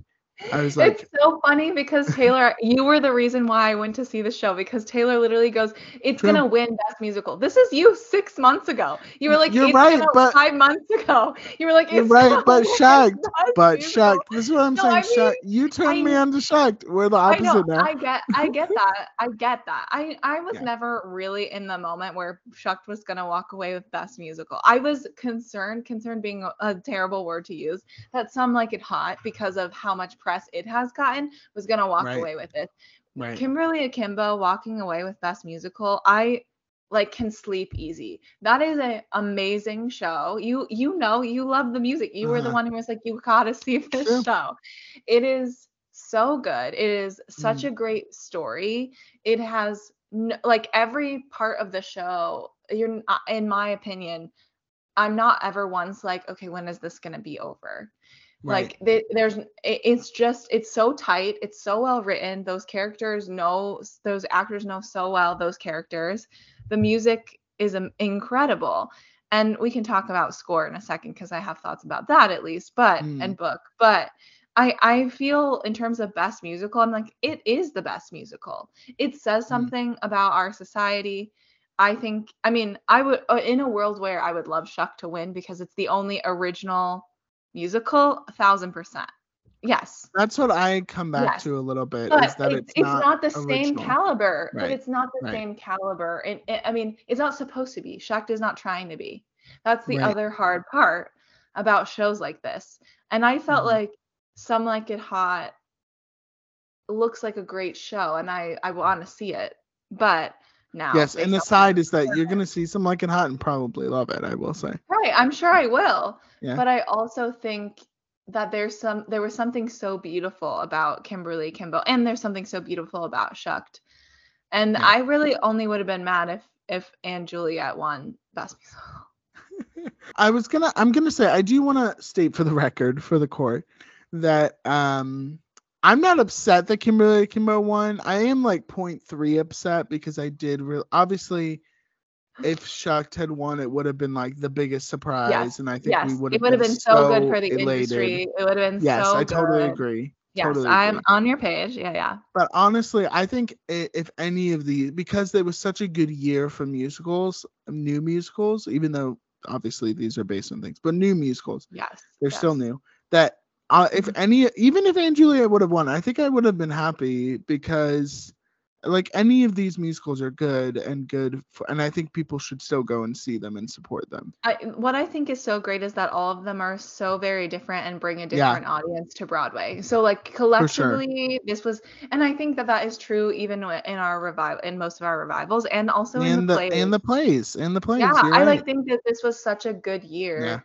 Speaker 1: I was like,
Speaker 2: it's so funny because Taylor, you were the reason why I went to see the show because Taylor literally goes, "It's
Speaker 1: True.
Speaker 2: gonna win Best Musical." This is you six months ago. You were like,
Speaker 1: You're
Speaker 2: "It's
Speaker 1: right, but-
Speaker 2: five months ago." You were like,
Speaker 1: You're
Speaker 2: "It's
Speaker 1: right, but
Speaker 2: win
Speaker 1: Shucked, but
Speaker 2: Musical."
Speaker 1: Shucked. This is what I'm
Speaker 2: No,
Speaker 1: saying.
Speaker 2: I
Speaker 1: Shucked. You turned me
Speaker 2: I-
Speaker 1: on to Shucked. We're the
Speaker 2: I know.
Speaker 1: opposite now.
Speaker 2: I get. I get that. I get that. I. I was
Speaker 1: Yeah.
Speaker 2: never really in the moment where Shucked was gonna walk away with Best Musical. I was concerned. Concerned being a, a terrible word to use. That some like it hot because of how much press it has gotten was gonna walk
Speaker 1: Right.
Speaker 2: away with it.
Speaker 1: right.
Speaker 2: Kimberly Akimbo walking away with Best Musical. I like can sleep easy. That is an amazing show. You you know you love the music. You were the
Speaker 1: Uh-huh.
Speaker 2: one who was like you gotta see this show. It is so good. It is such
Speaker 1: Mm.
Speaker 2: a great story. It has like every part of the show. You're uh, in my opinion. I'm not ever once like okay when is this gonna be over?
Speaker 1: Right.
Speaker 2: like they, there's it's just it's so tight it's so well written those characters know those actors know so well those characters the music is um, incredible and we can talk about score in a second because i have thoughts about that at least but
Speaker 1: Mm.
Speaker 2: and book but i i feel in terms of best musical i'm like it is the best musical it says
Speaker 1: Mm.
Speaker 2: something about our society i think i mean i would uh, in a world where i would love Shucked to win because it's the only original musical a thousand percent yes
Speaker 1: That's what I come back
Speaker 2: Yes.
Speaker 1: to a little bit.
Speaker 2: but
Speaker 1: is that
Speaker 2: it's,
Speaker 1: it's,
Speaker 2: it's not, the same
Speaker 1: original.
Speaker 2: caliber but
Speaker 1: Right,
Speaker 2: it's not the
Speaker 1: right.
Speaker 2: same caliber and it, i mean it's not supposed to be shucked is not trying to be that's the
Speaker 1: Right.
Speaker 2: other hard part about shows like this and i felt
Speaker 1: Mhm.
Speaker 2: like some like it hot looks like a great show and i i want to see it but now
Speaker 1: Yes, and the side is that you're gonna see some like it hot and probably love it. I will say.
Speaker 2: right i'm sure i will
Speaker 1: Yeah.
Speaker 2: but i also think that there's some there was something so beautiful about Kimberly Akimbo and there's something so beautiful about shucked and
Speaker 1: Yeah.
Speaker 2: i really only would have been mad if if & Juliet won best musical
Speaker 1: I was gonna I'm gonna say I do wanna state for the record for the court that um I'm not upset that Kimberly Akimbo won. I am like 0.3 upset because I did re- obviously if Shucked had won it would have been like the biggest surprise and I think
Speaker 2: yes
Speaker 1: we would
Speaker 2: it
Speaker 1: have
Speaker 2: would have been so, good for the
Speaker 1: elated.
Speaker 2: industry it would have been so good.
Speaker 1: Yes,
Speaker 2: so
Speaker 1: I totally
Speaker 2: good.
Speaker 1: agree.
Speaker 2: yes
Speaker 1: totally
Speaker 2: i'm
Speaker 1: agree.
Speaker 2: on your page yeah yeah
Speaker 1: But honestly, I think if any of these, because there was such a good year for musicals, new musicals, even though obviously these are based on things, but new musicals,
Speaker 2: yes
Speaker 1: they're still new. That uh, if
Speaker 2: Mhm.
Speaker 1: any, even if & Juliet would have won, I think I would have been happy because like any of these musicals are good and good, for, and I think people should still go and see them and support them.
Speaker 2: I, what I think is so great is that all of them are so very different and bring a
Speaker 1: Yeah.
Speaker 2: different audience to Broadway. So like
Speaker 1: sure.
Speaker 2: collectively, this was, and I think that that is true even in our revival, in most of our revivals, and also in the
Speaker 1: the
Speaker 2: plays.
Speaker 1: and the plays and the plays.
Speaker 2: yeah, I
Speaker 1: right.
Speaker 2: like think that this was such a good year
Speaker 1: Yeah,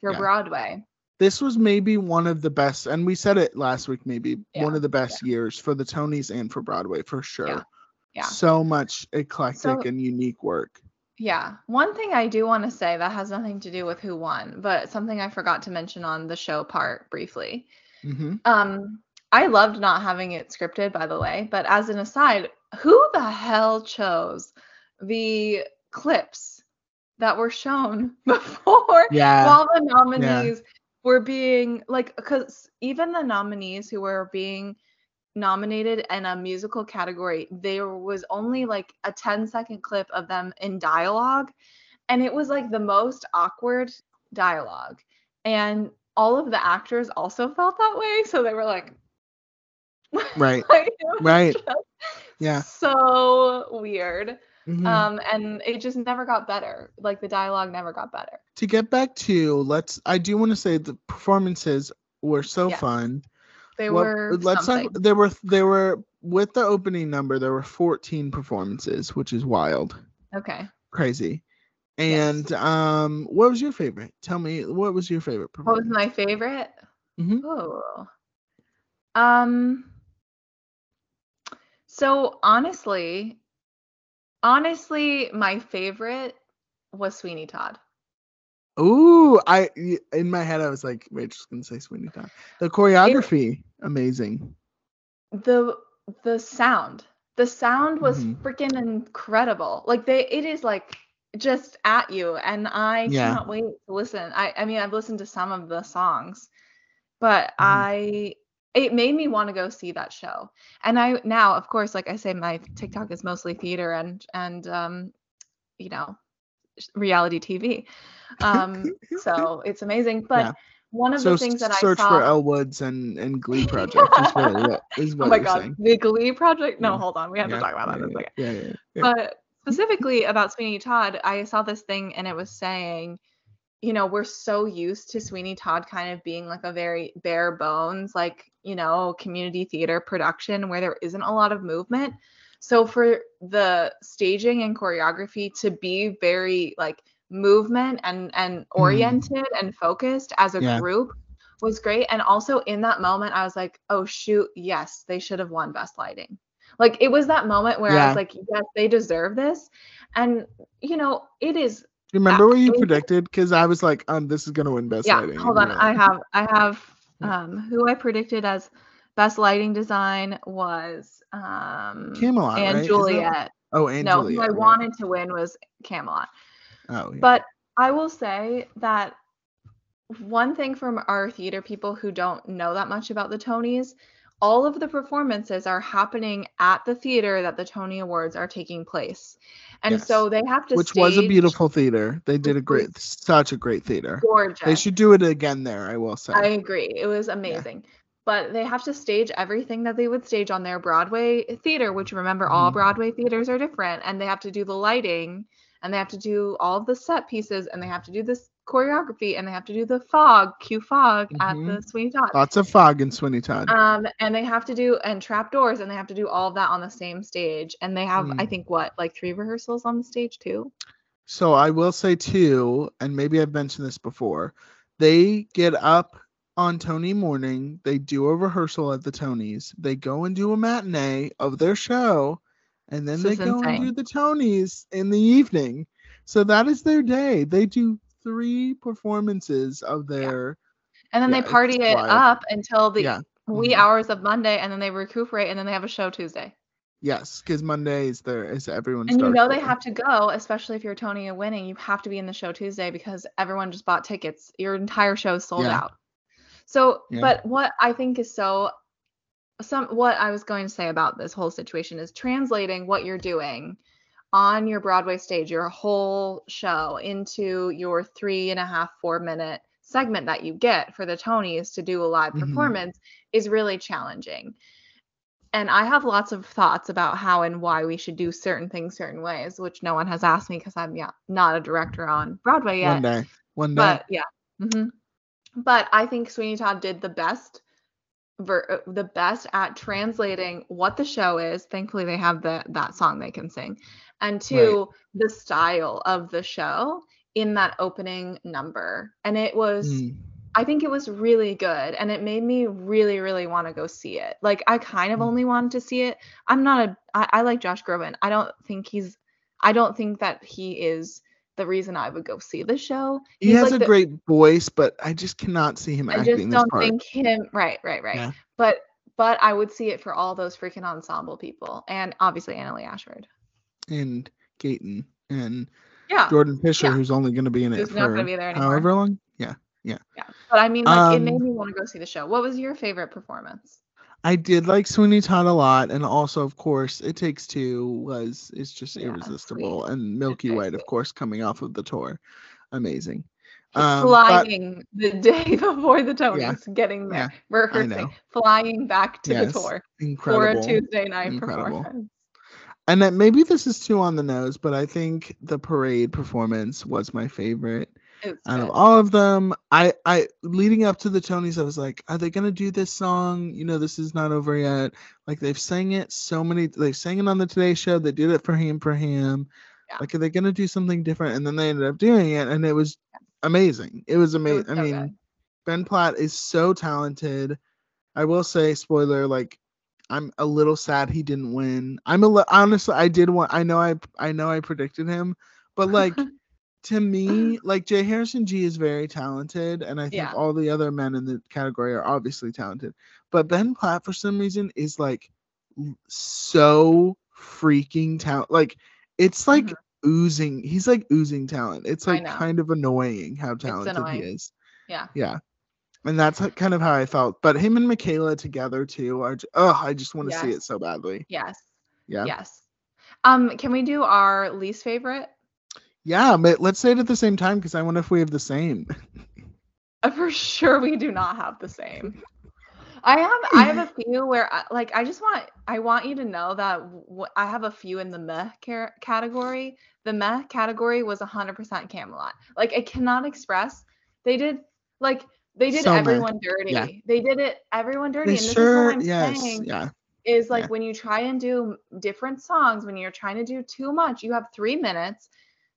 Speaker 2: for
Speaker 1: yeah.
Speaker 2: Broadway.
Speaker 1: This was maybe one of the best, and we said it last week, maybe one of the best years for the Tonys and for Broadway for sure.
Speaker 2: Yeah. yeah.
Speaker 1: So much eclectic
Speaker 2: So-
Speaker 1: and unique work.
Speaker 2: Yeah. One thing I do want to say that has nothing to do with who won, but something I forgot to mention on the show part briefly.
Speaker 1: hmm
Speaker 2: Um, I loved not having it scripted, by the way. But as an aside, who the hell chose the clips that were shown before
Speaker 1: Yeah.
Speaker 2: while the nominees were being like, because even the nominees who were being nominated in a musical category, there was only like a 10 second clip of them in dialogue. And it was like the most awkward dialogue. And all of the actors also felt that way. So they were like,
Speaker 1: Right.
Speaker 2: like,
Speaker 1: Right.
Speaker 2: just
Speaker 1: Yeah.
Speaker 2: So weird.
Speaker 1: Mhm.
Speaker 2: Um, and it just never got better. Like the dialogue never got better.
Speaker 1: to get back to let's I do want to say the performances were so
Speaker 2: Yes.
Speaker 1: fun.
Speaker 2: They
Speaker 1: What-
Speaker 2: were
Speaker 1: let's
Speaker 2: something.
Speaker 1: talk there were there were with the opening number there were 14 performances, which is wild.
Speaker 2: okay.
Speaker 1: Crazy.
Speaker 2: Yes.
Speaker 1: And um what was your favorite? Tell me what was your favorite performance?
Speaker 2: What was my favorite?
Speaker 1: Mhm.
Speaker 2: Oh. Um so honestly, honestly, my favorite was Sweeney Todd.
Speaker 1: Ooh, I in my head I was like, wait, just gonna say Sweeney Todd. The choreography, amazing.
Speaker 2: The the sound. The sound was
Speaker 1: Mhm.
Speaker 2: freaking incredible. Like they it is like just at you and I
Speaker 1: Yeah.
Speaker 2: cannot wait to listen. I I mean I've listened to some of the songs, but
Speaker 1: Mhm.
Speaker 2: I it made me want to go see that show. And I now, of course, like I say, my TikTok is mostly theater and and um, you know, reality TV. Um, so it's amazing. But
Speaker 1: Yeah.
Speaker 2: one of
Speaker 1: so
Speaker 2: the things that I
Speaker 1: search
Speaker 2: saw.
Speaker 1: for Elwoods and and Glee Project is what is what
Speaker 2: oh my god,
Speaker 1: saying.
Speaker 2: the Glee project. No,
Speaker 1: Yeah.
Speaker 2: hold on, we have
Speaker 1: yeah,
Speaker 2: to talk about that
Speaker 1: yeah,
Speaker 2: in a second.
Speaker 1: yeah, yeah, yeah.
Speaker 2: But specifically about Sweeney Todd, I saw this thing and it was saying, you know, we're so used to Sweeney Todd kind of being like a very bare bones, like, you know, community theater production where there isn't a lot of movement. So for the staging and choreography to be very like movement and and mm. oriented and focused as a.
Speaker 1: Yeah.
Speaker 2: group was great. And also in that moment, I was like, oh shoot, yes, they should have won best lighting. Like it was that moment where I was like, yes, they deserve this. And you know, it is
Speaker 1: Remember what you predicted? Because I was like, um, this is gonna win best
Speaker 2: yeah,
Speaker 1: lighting.
Speaker 2: hold on. I have I have um who I predicted as best lighting design was um
Speaker 1: Camelot,
Speaker 2: and
Speaker 1: right?
Speaker 2: Juliet.
Speaker 1: Oh, and
Speaker 2: no,
Speaker 1: Juliet,
Speaker 2: who I
Speaker 1: right.
Speaker 2: wanted to win was Camelot.
Speaker 1: Oh, yeah.
Speaker 2: But I will say that one thing from our theater people who don't know that much about the Tonys, all of the performances are happening at the theater that the Tony Awards are taking place. And
Speaker 1: Yes.
Speaker 2: so they have to
Speaker 1: which was a beautiful theater. They did a great, such a great theater.
Speaker 2: gorgeous.
Speaker 1: They should do it again there. I will say.
Speaker 2: I agree. It was amazing. But they have to stage everything that they would stage on their Broadway theater, which remember all
Speaker 1: Mhm.
Speaker 2: Broadway theaters are different. And they have to do the lighting and they have to do all of the set pieces and they have to do this choreography and they have to do the fog, cue fog at
Speaker 1: Mhm.
Speaker 2: the Sweeney Todd.
Speaker 1: Lots of fog in Sweeney Todd.
Speaker 2: Um, and they have to do and trap doors and they have to do all of that on the same stage. And they have, I
Speaker 1: Mm.
Speaker 2: think, what, like three rehearsals on the stage too?
Speaker 1: So I will say too, and maybe I've mentioned this before, they get up on Tony morning, they do a rehearsal at the Tonys, they go and do a matinee of their show, and then
Speaker 2: This
Speaker 1: they go and do the Tonys in the evening. So that is their day. They do three performances of their
Speaker 2: And then
Speaker 1: Yeah,
Speaker 2: they party it
Speaker 1: wild.
Speaker 2: up until the
Speaker 1: yeah.
Speaker 2: wee
Speaker 1: mhm.
Speaker 2: hours of Monday and then they recuperate and then they have a show Tuesday.
Speaker 1: Yes, because Monday is there is everyone's
Speaker 2: And you know they have to go, especially if you're Tony and winning. You have to be in the show Tuesday because everyone just bought tickets. Your entire show is sold
Speaker 1: Yeah.
Speaker 2: out. So,
Speaker 1: Yeah.
Speaker 2: but what I think is so some what I was going to say about this whole situation is translating what you're doing on your Broadway stage, your whole show, into your three and a half, four minute segment that you get for the Tonys to do a live
Speaker 1: Mhm.
Speaker 2: performance is really challenging. And I have lots of thoughts about how and why we should do certain things certain ways, which no one has asked me because I'm yeah, not a director on Broadway yet.
Speaker 1: One day. One day.
Speaker 2: But yeah. hmm But I think Sweeney Todd did the best ver- uh, the best at translating what the show is. Thankfully they have the that song they can sing. And two, the style of the show in that opening number. And it was
Speaker 1: Mm.
Speaker 2: I think it was really good and it made me really, really want to go see it. Like I kind of
Speaker 1: Mm.
Speaker 2: only wanted to see it. I'm not a I, I like Josh Groban. I don't think he's I don't think that he is the reason I would go see the show.
Speaker 1: He
Speaker 2: He's
Speaker 1: has
Speaker 2: like
Speaker 1: a
Speaker 2: the-
Speaker 1: great voice, but I just cannot see him
Speaker 2: I
Speaker 1: acting
Speaker 2: just don't think him right, right, right.
Speaker 1: Yeah.
Speaker 2: But but I would see it for all those freaking ensemble people and obviously Annaleigh Ashford.
Speaker 1: And Gaten and
Speaker 2: Yeah.
Speaker 1: Jordan Fisher,
Speaker 2: Yeah.
Speaker 1: who's only going to be in it for
Speaker 2: not be there
Speaker 1: however long. Yeah,
Speaker 2: Yeah. Yeah. But I mean like it made
Speaker 1: Um,
Speaker 2: me want to go see the show. What was your favorite performance?
Speaker 1: I did like Sweeney Todd a lot, and also, of course, It Takes Two was it's just
Speaker 2: Yeah,
Speaker 1: irresistible,
Speaker 2: sweet.
Speaker 1: and Milky White, of course, coming off of the tour, amazing. Um, but
Speaker 2: flying the day before the Tonys,
Speaker 1: Yeah,
Speaker 2: getting there,
Speaker 1: yeah,
Speaker 2: rehearsing, flying back to
Speaker 1: Yes,
Speaker 2: the tour
Speaker 1: incredible.
Speaker 2: for a Tuesday night
Speaker 1: incredible.
Speaker 2: performance.
Speaker 1: And that maybe this is too on the nose, but I think the parade performance was my favorite.
Speaker 2: It's
Speaker 1: out of all of them. I i leading up to the tonys i was like are they gonna do this song? You know this is not over yet. Like they've sang it so many they've sang it on the today show they did it for him for him
Speaker 2: Yeah.
Speaker 1: like are they gonna do something different? And then they ended up doing it and it was amazing. It was
Speaker 2: It
Speaker 1: amazing
Speaker 2: was
Speaker 1: i mean
Speaker 2: good.
Speaker 1: ben platt is so talented. I will say spoiler like i'm a little sad he didn't win i'm a li- honestly i did want i know i i know i predicted him but like to me, like J. Harrison Ghee is very talented, and I think
Speaker 2: Yeah.
Speaker 1: all the other men in the category are obviously talented. But Ben Platt, for some reason, is like so freaking talent. Like it's like
Speaker 2: Mhm.
Speaker 1: oozing. He's like oozing talent. It's like kind of annoying how talented he is.
Speaker 2: Yeah.
Speaker 1: Yeah. And that's kind of how I felt. But him and Michaela together too are. Oh, I just want to see it so badly.
Speaker 2: Yes.
Speaker 1: Yeah.
Speaker 2: Yes. Um, can we do our least favorite?
Speaker 1: Yeah, but let's say it at the same time because I wonder if we have the same.
Speaker 2: Uh, For sure, we do not have the same. I have I have a few where I, like I just want I want you to know that w- I have a few in the meh car- category. The meh category was 100% Camelot. Like I cannot express. They did like they did
Speaker 1: So meh.
Speaker 2: everyone dirty.
Speaker 1: Yeah.
Speaker 2: They did it everyone dirty.
Speaker 1: They
Speaker 2: and this
Speaker 1: sure,
Speaker 2: is what I'm
Speaker 1: yes,
Speaker 2: saying
Speaker 1: yeah.
Speaker 2: is like
Speaker 1: Yeah.
Speaker 2: when you try and do different songs, when you're trying to do too much, you have three minutes.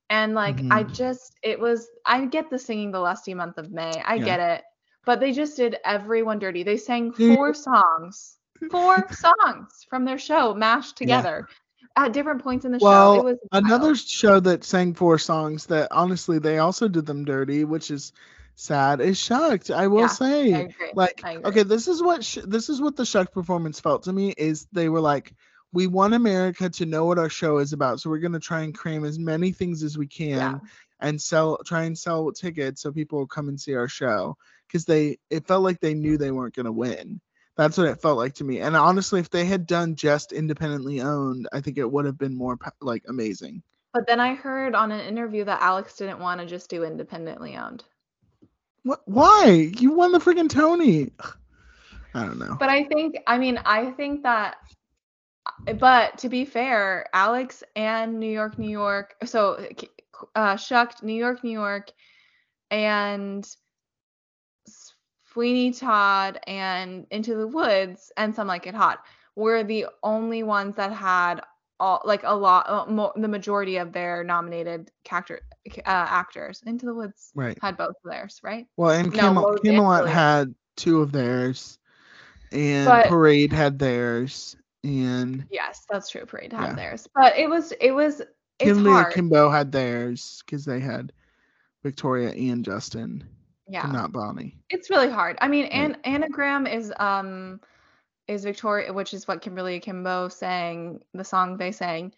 Speaker 2: And like I
Speaker 1: Mhm.
Speaker 2: just it was I get the singing the lusty month of May. I
Speaker 1: Yeah.
Speaker 2: get it. But they just did everyone dirty. They sang four songs. Four songs from their show mashed together at different points in the
Speaker 1: Well,
Speaker 2: show. It was
Speaker 1: Another show that sang four songs that honestly they also did them dirty, which is sad, is Shucked. I will
Speaker 2: Yeah,
Speaker 1: say.
Speaker 2: I
Speaker 1: like okay this is what sh- this is what the shuck performance felt to me is they were like we want america to know what our show is about so we're going to try and cram as many things as we can
Speaker 2: Yeah.
Speaker 1: and sell try and sell tickets so people will come and see our show because they it felt like they knew they weren't going to win that's what it felt like to me and honestly if they had done just independently owned i think it would have been more like amazing
Speaker 2: But then I heard on an interview that Alex didn't want to just do independently owned.
Speaker 1: What why? You won the freaking tony. I don't know.
Speaker 2: But I think, I mean, I think that, but to be fair, Alex and New York, New York, so uh, Shucked, New York, New York, and Sweeney Todd and Into the Woods and Some Like It Hot were the only ones that had all like a lot, uh, mo- the majority of their nominated actor, uh, actors. Into the Woods
Speaker 1: right
Speaker 2: had both of theirs, right?
Speaker 1: Well, and
Speaker 2: No,
Speaker 1: Camel- Camelot had two of theirs, and
Speaker 2: But-
Speaker 1: Parade had theirs, and
Speaker 2: Yes, that's true. Parade had
Speaker 1: Yeah.
Speaker 2: theirs, but it was it was it's
Speaker 1: Kimberly and Kimbo had theirs because they had Victoria and Justin,
Speaker 2: yeah,
Speaker 1: and not Bonnie.
Speaker 2: it's really hard. I mean, an anagram is um is Victoria, which is what Kimberly Kimbo sang the song they sang,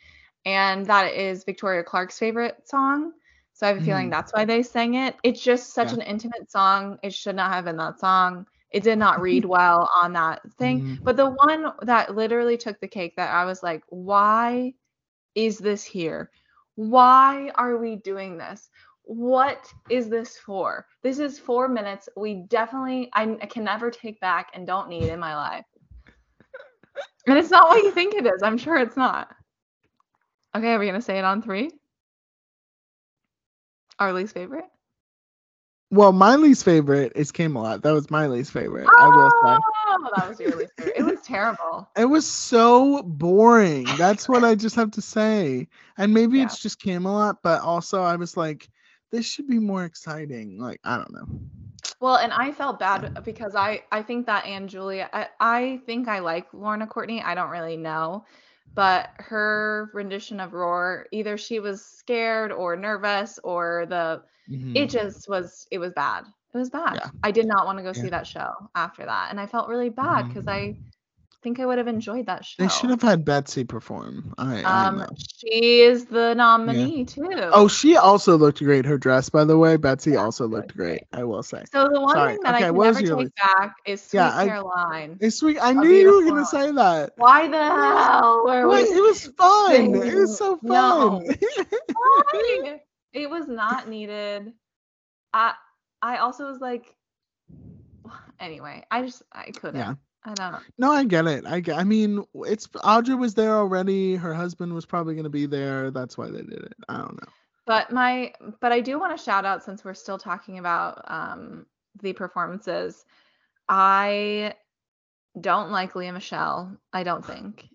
Speaker 2: and that is Victoria Clark's favorite song. So I have a feeling
Speaker 1: Mhm.
Speaker 2: that's why they sang it. It's just such
Speaker 1: Yeah.
Speaker 2: an intimate song. It should not have been that song. It did not read well on that thing.
Speaker 1: Mhm.
Speaker 2: But the one that literally took the cake that I was like, why is this here? Why are we doing this? What is this for? This is four minutes. We definitely, I, I can never take back and don't need in my life. And it's not what you think it is. I'm sure it's not. Okay, are we going to say it on three? Our least favorite?
Speaker 1: Well, my least favorite is Camelot. That was my least favorite. I will say.
Speaker 2: Oh, that was your least favorite. It was terrible.
Speaker 1: It was so boring. That's what I just have to say. And maybe
Speaker 2: Yeah.
Speaker 1: it's just Camelot, but also I was like, this should be more exciting. Like, I don't know.
Speaker 2: Well, and I felt bad because I I think that & Juliet I, I think I like Lorna Courtney. I don't really know, but her rendition of Roar, either she was scared or nervous or the
Speaker 1: Mhm.
Speaker 2: it just was it was bad. It was bad.
Speaker 1: Yeah.
Speaker 2: I did not want to go
Speaker 1: Yeah.
Speaker 2: see that show after that, and I felt really bad because I think I would have enjoyed that show.
Speaker 1: They should have had Betsy perform. I, I
Speaker 2: Um,
Speaker 1: know.
Speaker 2: she is the nominee too.
Speaker 1: Oh, she also looked great. Her dress, by the way, Betsy
Speaker 2: Yeah,
Speaker 1: also looked
Speaker 2: looked
Speaker 1: great. I will say.
Speaker 2: so the one
Speaker 1: sorry.
Speaker 2: thing that
Speaker 1: Okay,
Speaker 2: I can never
Speaker 1: your
Speaker 2: take back is Sweet
Speaker 1: Yeah, I-
Speaker 2: Caroline.
Speaker 1: It's sweet. I knew you were gonna say that.
Speaker 2: Why the hell were we?
Speaker 1: Wait, it was fun. It was so fun.
Speaker 2: No. It was not needed. I I also was like, anyway, I just I couldn't.
Speaker 1: Yeah.
Speaker 2: I don't know.
Speaker 1: no, I get it. I get. I mean, it's Audrey was there already. Her husband was probably gonna be there. That's why they did it. I don't know.
Speaker 2: But my but I do want to shout out since we're still talking about um the performances. I don't like Lea Michele. I don't think.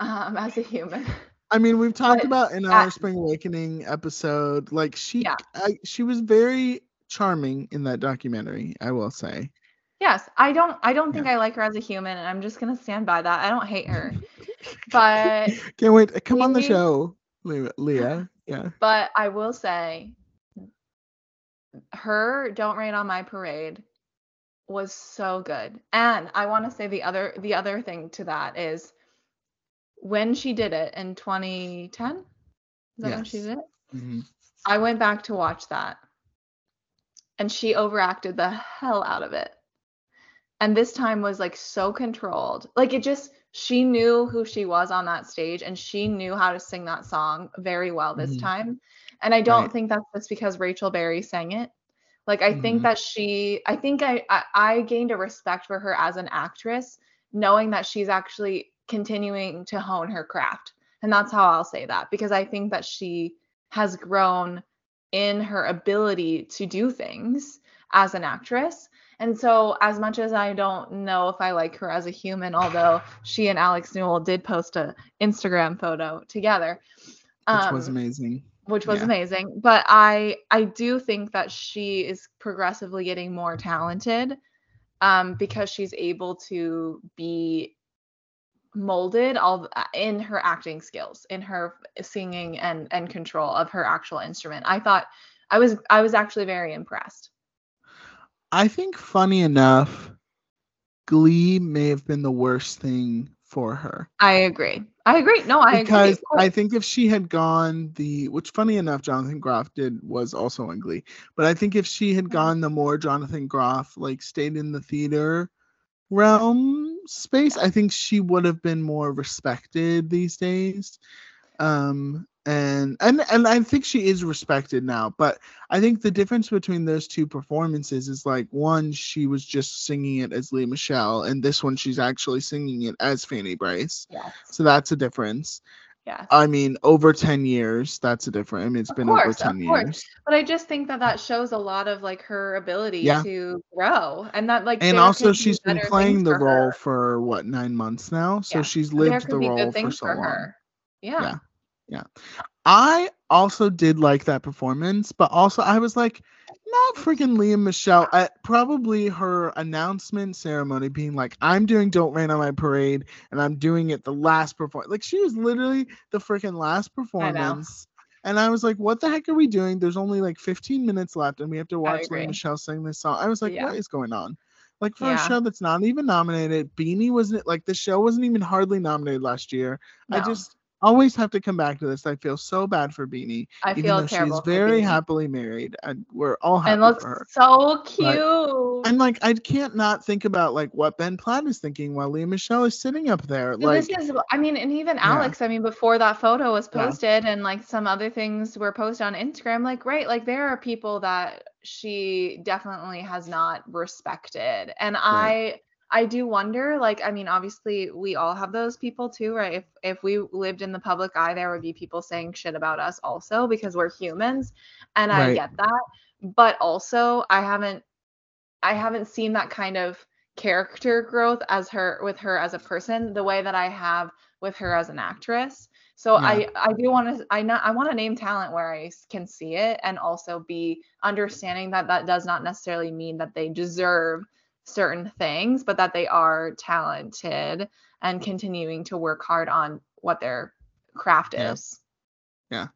Speaker 2: Um, as a human.
Speaker 1: I mean, we've talked
Speaker 2: But
Speaker 1: about in our Spring Awakening episode, like she,
Speaker 2: Yeah.
Speaker 1: I, she was very charming in that documentary. I will say.
Speaker 2: Yes, I don't I don't think I like her as a human and I'm just gonna stand by that. I don't hate her. But
Speaker 1: Can't wait. Come on the show, Lea. Yeah.
Speaker 2: but I will say her Don't Rain on My Parade was so good. And I want to say the other the other thing to that is when she did it in 2010. Is that when she
Speaker 1: Yes.
Speaker 2: did it?
Speaker 1: Mhm.
Speaker 2: I went back to watch that. and she overacted the hell out of it. And this time was like so controlled. Like it just she knew who she was on that stage and she knew how to sing that song very well this
Speaker 1: Mhm.
Speaker 2: time. And I don't
Speaker 1: Right.
Speaker 2: think that's just because Rachel Berry sang it. Like I think
Speaker 1: Mhm.
Speaker 2: that she I think I, I I gained a respect for her as an actress knowing that she's actually continuing to hone her craft. And that's how I'll say that because I think that she has grown in her ability to do things as an actress. And so, as much as I don't know if I like her as a human, although she and Alex Newell did post a Instagram photo together,
Speaker 1: Which was
Speaker 2: um,
Speaker 1: amazing.
Speaker 2: which was
Speaker 1: Yeah.
Speaker 2: amazing. But I I do think that she is progressively getting more talented um, because she's able to be molded all in her acting skills, in her singing and and control of her actual instrument. I thought I was I was actually very impressed.
Speaker 1: I think funny enough, Glee may have been the worst thing for her.
Speaker 2: I agree. I agree. No, I
Speaker 1: because
Speaker 2: course.
Speaker 1: I think if she had gone the which funny enough Jonathan Groff did was also in Glee, but I think if she had
Speaker 2: Mhm.
Speaker 1: gone the more Jonathan Groff like stayed in the theater realm space, I think she would have been more respected these days. Um and and and I think she is respected now, but I think the difference between those two performances is like one she was just singing it as Lea Michele and this one she's actually singing it as Fanny Brice.
Speaker 2: yes,
Speaker 1: So that's a difference.
Speaker 2: yes.
Speaker 1: I mean, over 10 years, that's a difference. I mean, it's
Speaker 2: Of
Speaker 1: been over
Speaker 2: course, of
Speaker 1: 10
Speaker 2: course.
Speaker 1: years.
Speaker 2: But I just think that that shows a lot of like her ability
Speaker 1: Yeah.
Speaker 2: to grow, and that like
Speaker 1: And also, she's been playing the
Speaker 2: for
Speaker 1: role for what, nine months now? So
Speaker 2: Yeah.
Speaker 1: she's lived the role for so
Speaker 2: for
Speaker 1: long.
Speaker 2: her. Yeah.
Speaker 1: Yeah. I also did like that performance, but also I was like, not freaking Lea Michele. Probably her announcement ceremony being like, I'm doing Don't Rain on My Parade and I'm doing it the last performance. Like, she was literally the freaking last performance. And I was like, what the heck are we doing? There's only like 15 minutes left and we have to watch. Lea Michele sing this song. I was like,
Speaker 2: Yeah.
Speaker 1: what is going on? Like, for a show that's not even nominated, Beanie wasn't like the show wasn't even hardly nominated last year. I just always have to come back to this. I feel so bad for Beanie,
Speaker 2: I
Speaker 1: even
Speaker 2: feel
Speaker 1: though she's
Speaker 2: terrible. for
Speaker 1: very happily married, and we're all happy
Speaker 2: and looks
Speaker 1: for her.
Speaker 2: so cute.
Speaker 1: And like, I can't not think about like what Ben Platt is thinking while Lea Michele is sitting up there.
Speaker 2: So
Speaker 1: Like,
Speaker 2: this is, I mean, and even
Speaker 1: Yeah.
Speaker 2: Alex, I mean, before that photo was
Speaker 1: Yeah.
Speaker 2: posted and like some other things were posted on Instagram, like, right, like there are people that she definitely has not respected. And I, I do wonder, like, I mean, obviously we all have those people too, right? If if we lived in the public eye, there would be people saying shit about us also because we're humans. And I get that. But also I haven't I haven't seen that kind of character growth as her with her as a person the way that I have with her as an actress. So
Speaker 1: Yeah.
Speaker 2: I I do want to I not I want to name talent where I can see it and also be understanding that that does not necessarily mean that they deserve certain things, but that they are talented and continuing to work hard on what their craft
Speaker 1: Yeah.
Speaker 2: is. Yeah.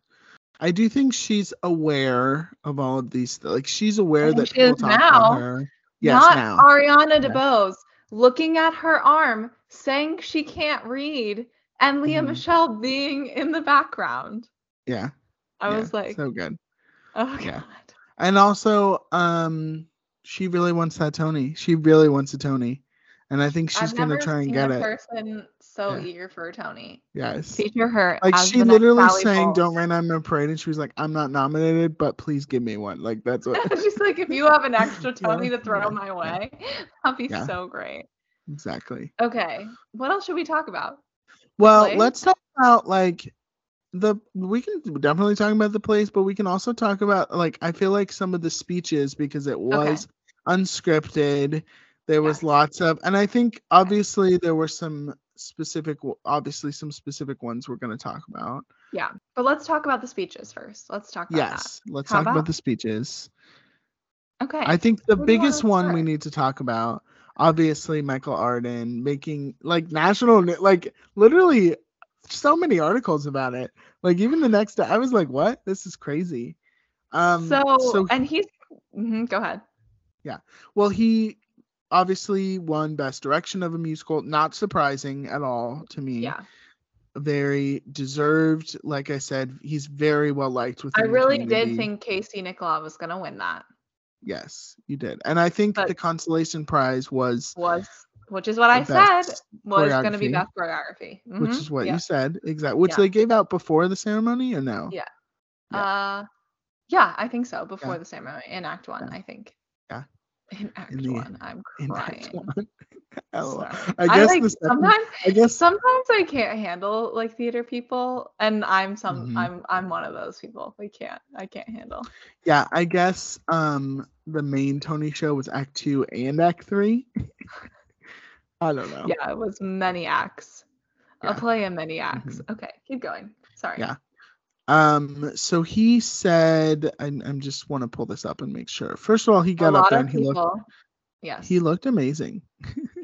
Speaker 1: I do think she's aware of all of these. Like, she's aware that
Speaker 2: she
Speaker 1: people
Speaker 2: is
Speaker 1: talk
Speaker 2: now.
Speaker 1: about her. Yes,
Speaker 2: Not
Speaker 1: now.
Speaker 2: Ariana
Speaker 1: Yeah.
Speaker 2: DeBose looking at her arm, saying she can't read, and Lea
Speaker 1: Mhm.
Speaker 2: Michele being in the background.
Speaker 1: yeah.
Speaker 2: I
Speaker 1: yeah,
Speaker 2: was like,
Speaker 1: so good.
Speaker 2: oh
Speaker 1: yeah.
Speaker 2: god.
Speaker 1: And also, um, she really wants that Tony. She really wants a Tony, and I think she's
Speaker 2: I've
Speaker 1: gonna try and get
Speaker 2: a
Speaker 1: it.
Speaker 2: person so
Speaker 1: Yeah.
Speaker 2: eager for a Tony.
Speaker 1: Yes.
Speaker 2: Feature her.
Speaker 1: Like she literally sang
Speaker 2: Bowles.
Speaker 1: "Don't Rain on My Parade" and she was like, "I'm not nominated, but please give me one." Like that's what
Speaker 2: She's like, if you have an extra Tony
Speaker 1: Yeah,
Speaker 2: to throw
Speaker 1: yeah,
Speaker 2: my way, that'd be so great.
Speaker 1: exactly.
Speaker 2: Okay, what else should we talk about?
Speaker 1: Well,
Speaker 2: plays?
Speaker 1: let's talk about like the we can definitely talk about the place, but we can also talk about like I feel like some of the speeches because it was unscripted. There was lots of, and I think obviously there were some specific, obviously some specific ones we're going to talk about.
Speaker 2: Yeah, but let's talk about the speeches first. Let's talk about
Speaker 1: Yes, let's
Speaker 2: How
Speaker 1: talk about
Speaker 2: about-
Speaker 1: the speeches.
Speaker 2: Okay.
Speaker 1: I think the
Speaker 2: Where do you wanna
Speaker 1: biggest one we need to talk about, obviously, Michael Arden making like national, like literally so many articles about it. Like even the next day, I was like, "What? This is crazy." Um,
Speaker 2: so,
Speaker 1: so
Speaker 2: and he's mhm, go ahead. Yeah.
Speaker 1: Well, he obviously won Best Direction of a Musical. Not surprising at all to me.
Speaker 2: Yeah.
Speaker 1: Very deserved. Like I said, he's very well liked with. I
Speaker 2: really did think Casey Nicholaw was gonna win that.
Speaker 1: Yes, you did. And I think
Speaker 2: But-
Speaker 1: the consolation prize was,
Speaker 2: Was which is what I said was going to be best choreography.
Speaker 1: which
Speaker 2: Mhm,
Speaker 1: is what
Speaker 2: yeah.
Speaker 1: you said. Exactly. Which
Speaker 2: Yeah.
Speaker 1: they gave out before the ceremony or no?
Speaker 2: Yeah.
Speaker 1: Yeah.
Speaker 2: Uh, yeah, I think so. Before the ceremony in Act One. I think.
Speaker 1: Yeah.
Speaker 2: In Act
Speaker 1: the-
Speaker 2: One, I'm
Speaker 1: In
Speaker 2: crying.
Speaker 1: One.
Speaker 2: Sorry.
Speaker 1: I guess
Speaker 2: like,
Speaker 1: second,
Speaker 2: sometimes
Speaker 1: I guess
Speaker 2: sometimes I can't handle like theater people, and I'm some
Speaker 1: Mhm.
Speaker 2: I'm I'm one of those people. I can't I can't handle.
Speaker 1: yeah, I guess um the main Tony show was Act Two and Act Three. I don't know.
Speaker 2: Yeah, it was many acts.
Speaker 1: Yeah.
Speaker 2: A play in many acts. Okay, keep going. Sorry.
Speaker 1: Yeah. Um. So he said, I, I'm just want to pull this up and make sure. First of all, he got up there and he
Speaker 2: people.
Speaker 1: looked.
Speaker 2: Yes.
Speaker 1: He looked amazing.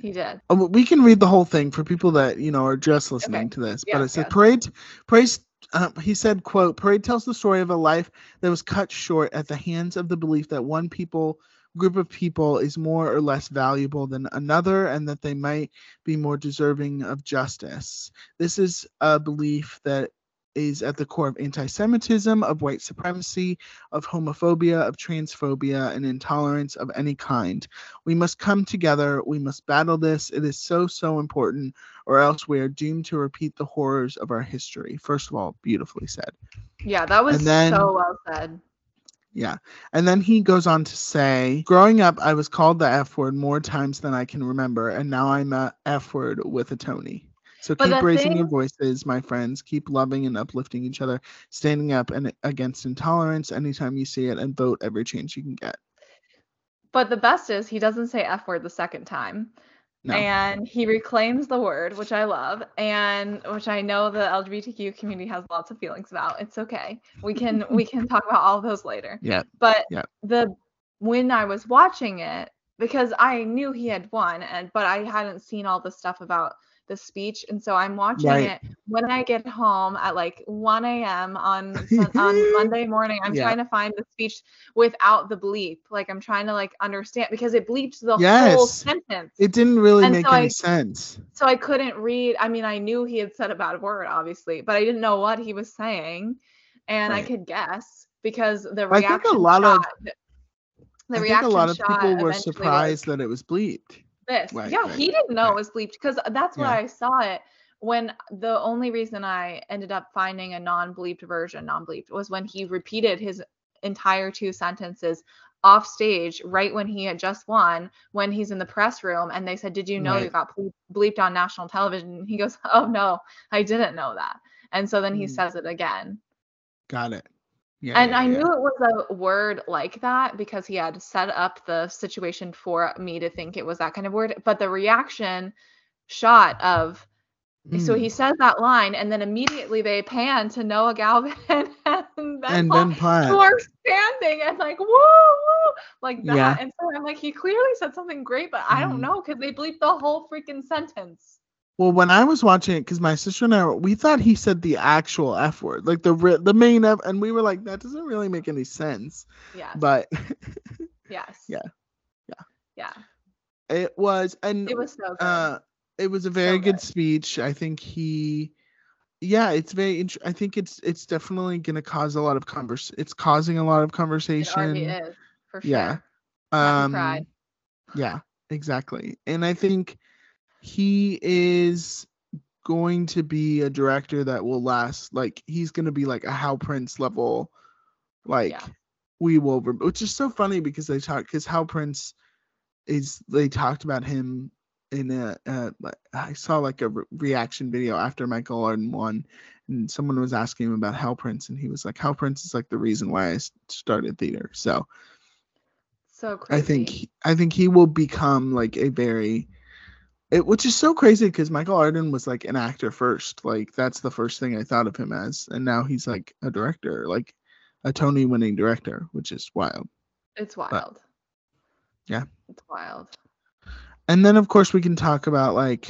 Speaker 2: he did.
Speaker 1: Oh, we can read the whole thing for people that you know are just listening
Speaker 2: Okay.
Speaker 1: to this. but it said
Speaker 2: yes.
Speaker 1: parade, parade. Uh, he said, "quote Parade tells the story of a life that was cut short at the hands of the belief that one people group of people is more or less valuable than another, and that they might be more deserving of justice. This is a belief that is at the core of anti Semitism, of white supremacy, of homophobia, of transphobia, and intolerance of any kind. We must come together. We must battle this. It is so, so important, or else we are doomed to repeat the horrors of our history. First of all, beautifully said.
Speaker 2: Yeah, that was
Speaker 1: then-
Speaker 2: so well said.
Speaker 1: Yeah. And then he goes on to say, Growing up, I was called the F word more times than I can remember, and now I'm a F word with a Tony. So
Speaker 2: But
Speaker 1: keep raising your voices, my friends. Keep loving and uplifting each other, standing up and against intolerance anytime you see it, and vote every chance you can get.
Speaker 2: But the best is he doesn't say F word the second time.
Speaker 1: No.
Speaker 2: And he reclaims the word, which I love, and which I know the LGBTQ community has lots of feelings about. It's okay. We can we can talk about all of those later.
Speaker 1: Yeah.
Speaker 2: But
Speaker 1: Yeah.
Speaker 2: the when I was watching it, because I knew he had won, and but I hadn't seen all the stuff about the speech, and so I'm watching
Speaker 1: Right.
Speaker 2: it when I get home at like 1 a.m. on on Monday morning. I'm
Speaker 1: Yeah.
Speaker 2: trying to find the speech without the bleep. Like I'm trying to like understand because it bleeped the whole
Speaker 1: Yes.
Speaker 2: sentence.
Speaker 1: It didn't really
Speaker 2: And
Speaker 1: make
Speaker 2: so
Speaker 1: any
Speaker 2: I-
Speaker 1: sense.
Speaker 2: so I couldn't read. I mean, I knew he had said a bad word, obviously, but I didn't know what he was saying, and I could guess because the reaction
Speaker 1: I think a
Speaker 2: reaction
Speaker 1: lot of-
Speaker 2: shot. The
Speaker 1: I think a lot of people were surprised that it was bleeped.
Speaker 2: This,
Speaker 1: Right,
Speaker 2: yeah,
Speaker 1: right,
Speaker 2: he didn't know
Speaker 1: right.
Speaker 2: it was bleeped because that's why
Speaker 1: Yeah.
Speaker 2: I saw it. When the only reason I ended up finding a non-bleeped version, non-bleeped, was when he repeated his entire two sentences off stage right when he had just won when he's in the press room and they said did you know you got bleeped on national television and he goes oh no i didn't know that and so then he
Speaker 1: Mm.
Speaker 2: says it again
Speaker 1: Got it. Yeah.
Speaker 2: and
Speaker 1: yeah,
Speaker 2: i
Speaker 1: yeah.
Speaker 2: knew it was a word like that because he had set up the situation for me to think it was that kind of word but the reaction shot of so
Speaker 1: Mm.
Speaker 2: he says that line and then immediately they pan to noah galvin and ben
Speaker 1: and
Speaker 2: Platt
Speaker 1: Ben Platt.
Speaker 2: who are standing and like woo woo like that. And so I'm like, he clearly said something great, but I don't
Speaker 1: Mhm.
Speaker 2: know because they bleeped the whole freaking sentence.
Speaker 1: Well, when I was watching it, because my sister and I, were- we thought he said the actual F word, like the ri- the main F, and we were like, that doesn't really make any sense.
Speaker 2: Yeah.
Speaker 1: But
Speaker 2: yes.
Speaker 1: Yeah. Yeah.
Speaker 2: Yeah.
Speaker 1: it was, and
Speaker 2: It was so good.
Speaker 1: uh, it was a very
Speaker 2: So
Speaker 1: good
Speaker 2: good.
Speaker 1: speech. I think he, yeah, it's very. int- I think it's it's definitely gonna cause a lot of converse. It's causing a lot of conversation.
Speaker 2: already is for sure.
Speaker 1: Yeah. Um, Yeah, exactly. And I think he is going to be a director that will last. Like he's going to be like a Hal Prince level. Like
Speaker 2: Yeah.
Speaker 1: we will, rem- which is so funny because they talk because Hal Prince is they talked about him in a like, I saw like a re- reaction video after Michael Arden won. And someone was asking him about Hal Prince, and he was like, "Hal Prince is like the reason why I started theater." So
Speaker 2: So crazy.
Speaker 1: I think I think he will become like a very it, which is so crazy because Michael Arden was like an actor first. Like that's the first thing I thought of him as, and now he's like a director, like a Tony winning director, which is wild.
Speaker 2: it's wild.
Speaker 1: Yeah.
Speaker 2: It's wild.
Speaker 1: And then of course we can talk about like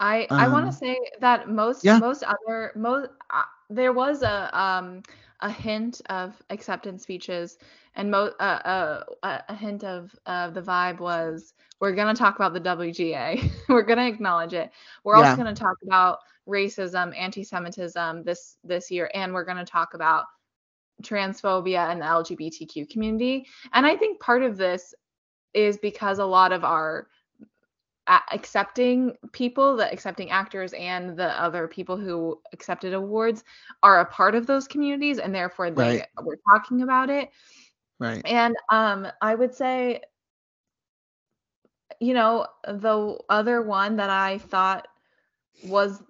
Speaker 2: I I want
Speaker 1: Um,
Speaker 2: to say that most
Speaker 1: yeah.
Speaker 2: most other most uh, there was a um a hint of acceptance speeches and mo uh, uh, a hint of uh, the vibe was we're gonna talk about the WGA we're gonna acknowledge it we're
Speaker 1: Yeah.
Speaker 2: also gonna talk about racism anti-Semitism this this year and we're gonna talk about transphobia and the LGBTQ community. And I think part of this is because a lot of our accepting people, the accepting actors and the other people who accepted awards are a part of those communities and therefore they
Speaker 1: Right.
Speaker 2: were talking about it.
Speaker 1: Right.
Speaker 2: And um I would say you know, the other one that I thought was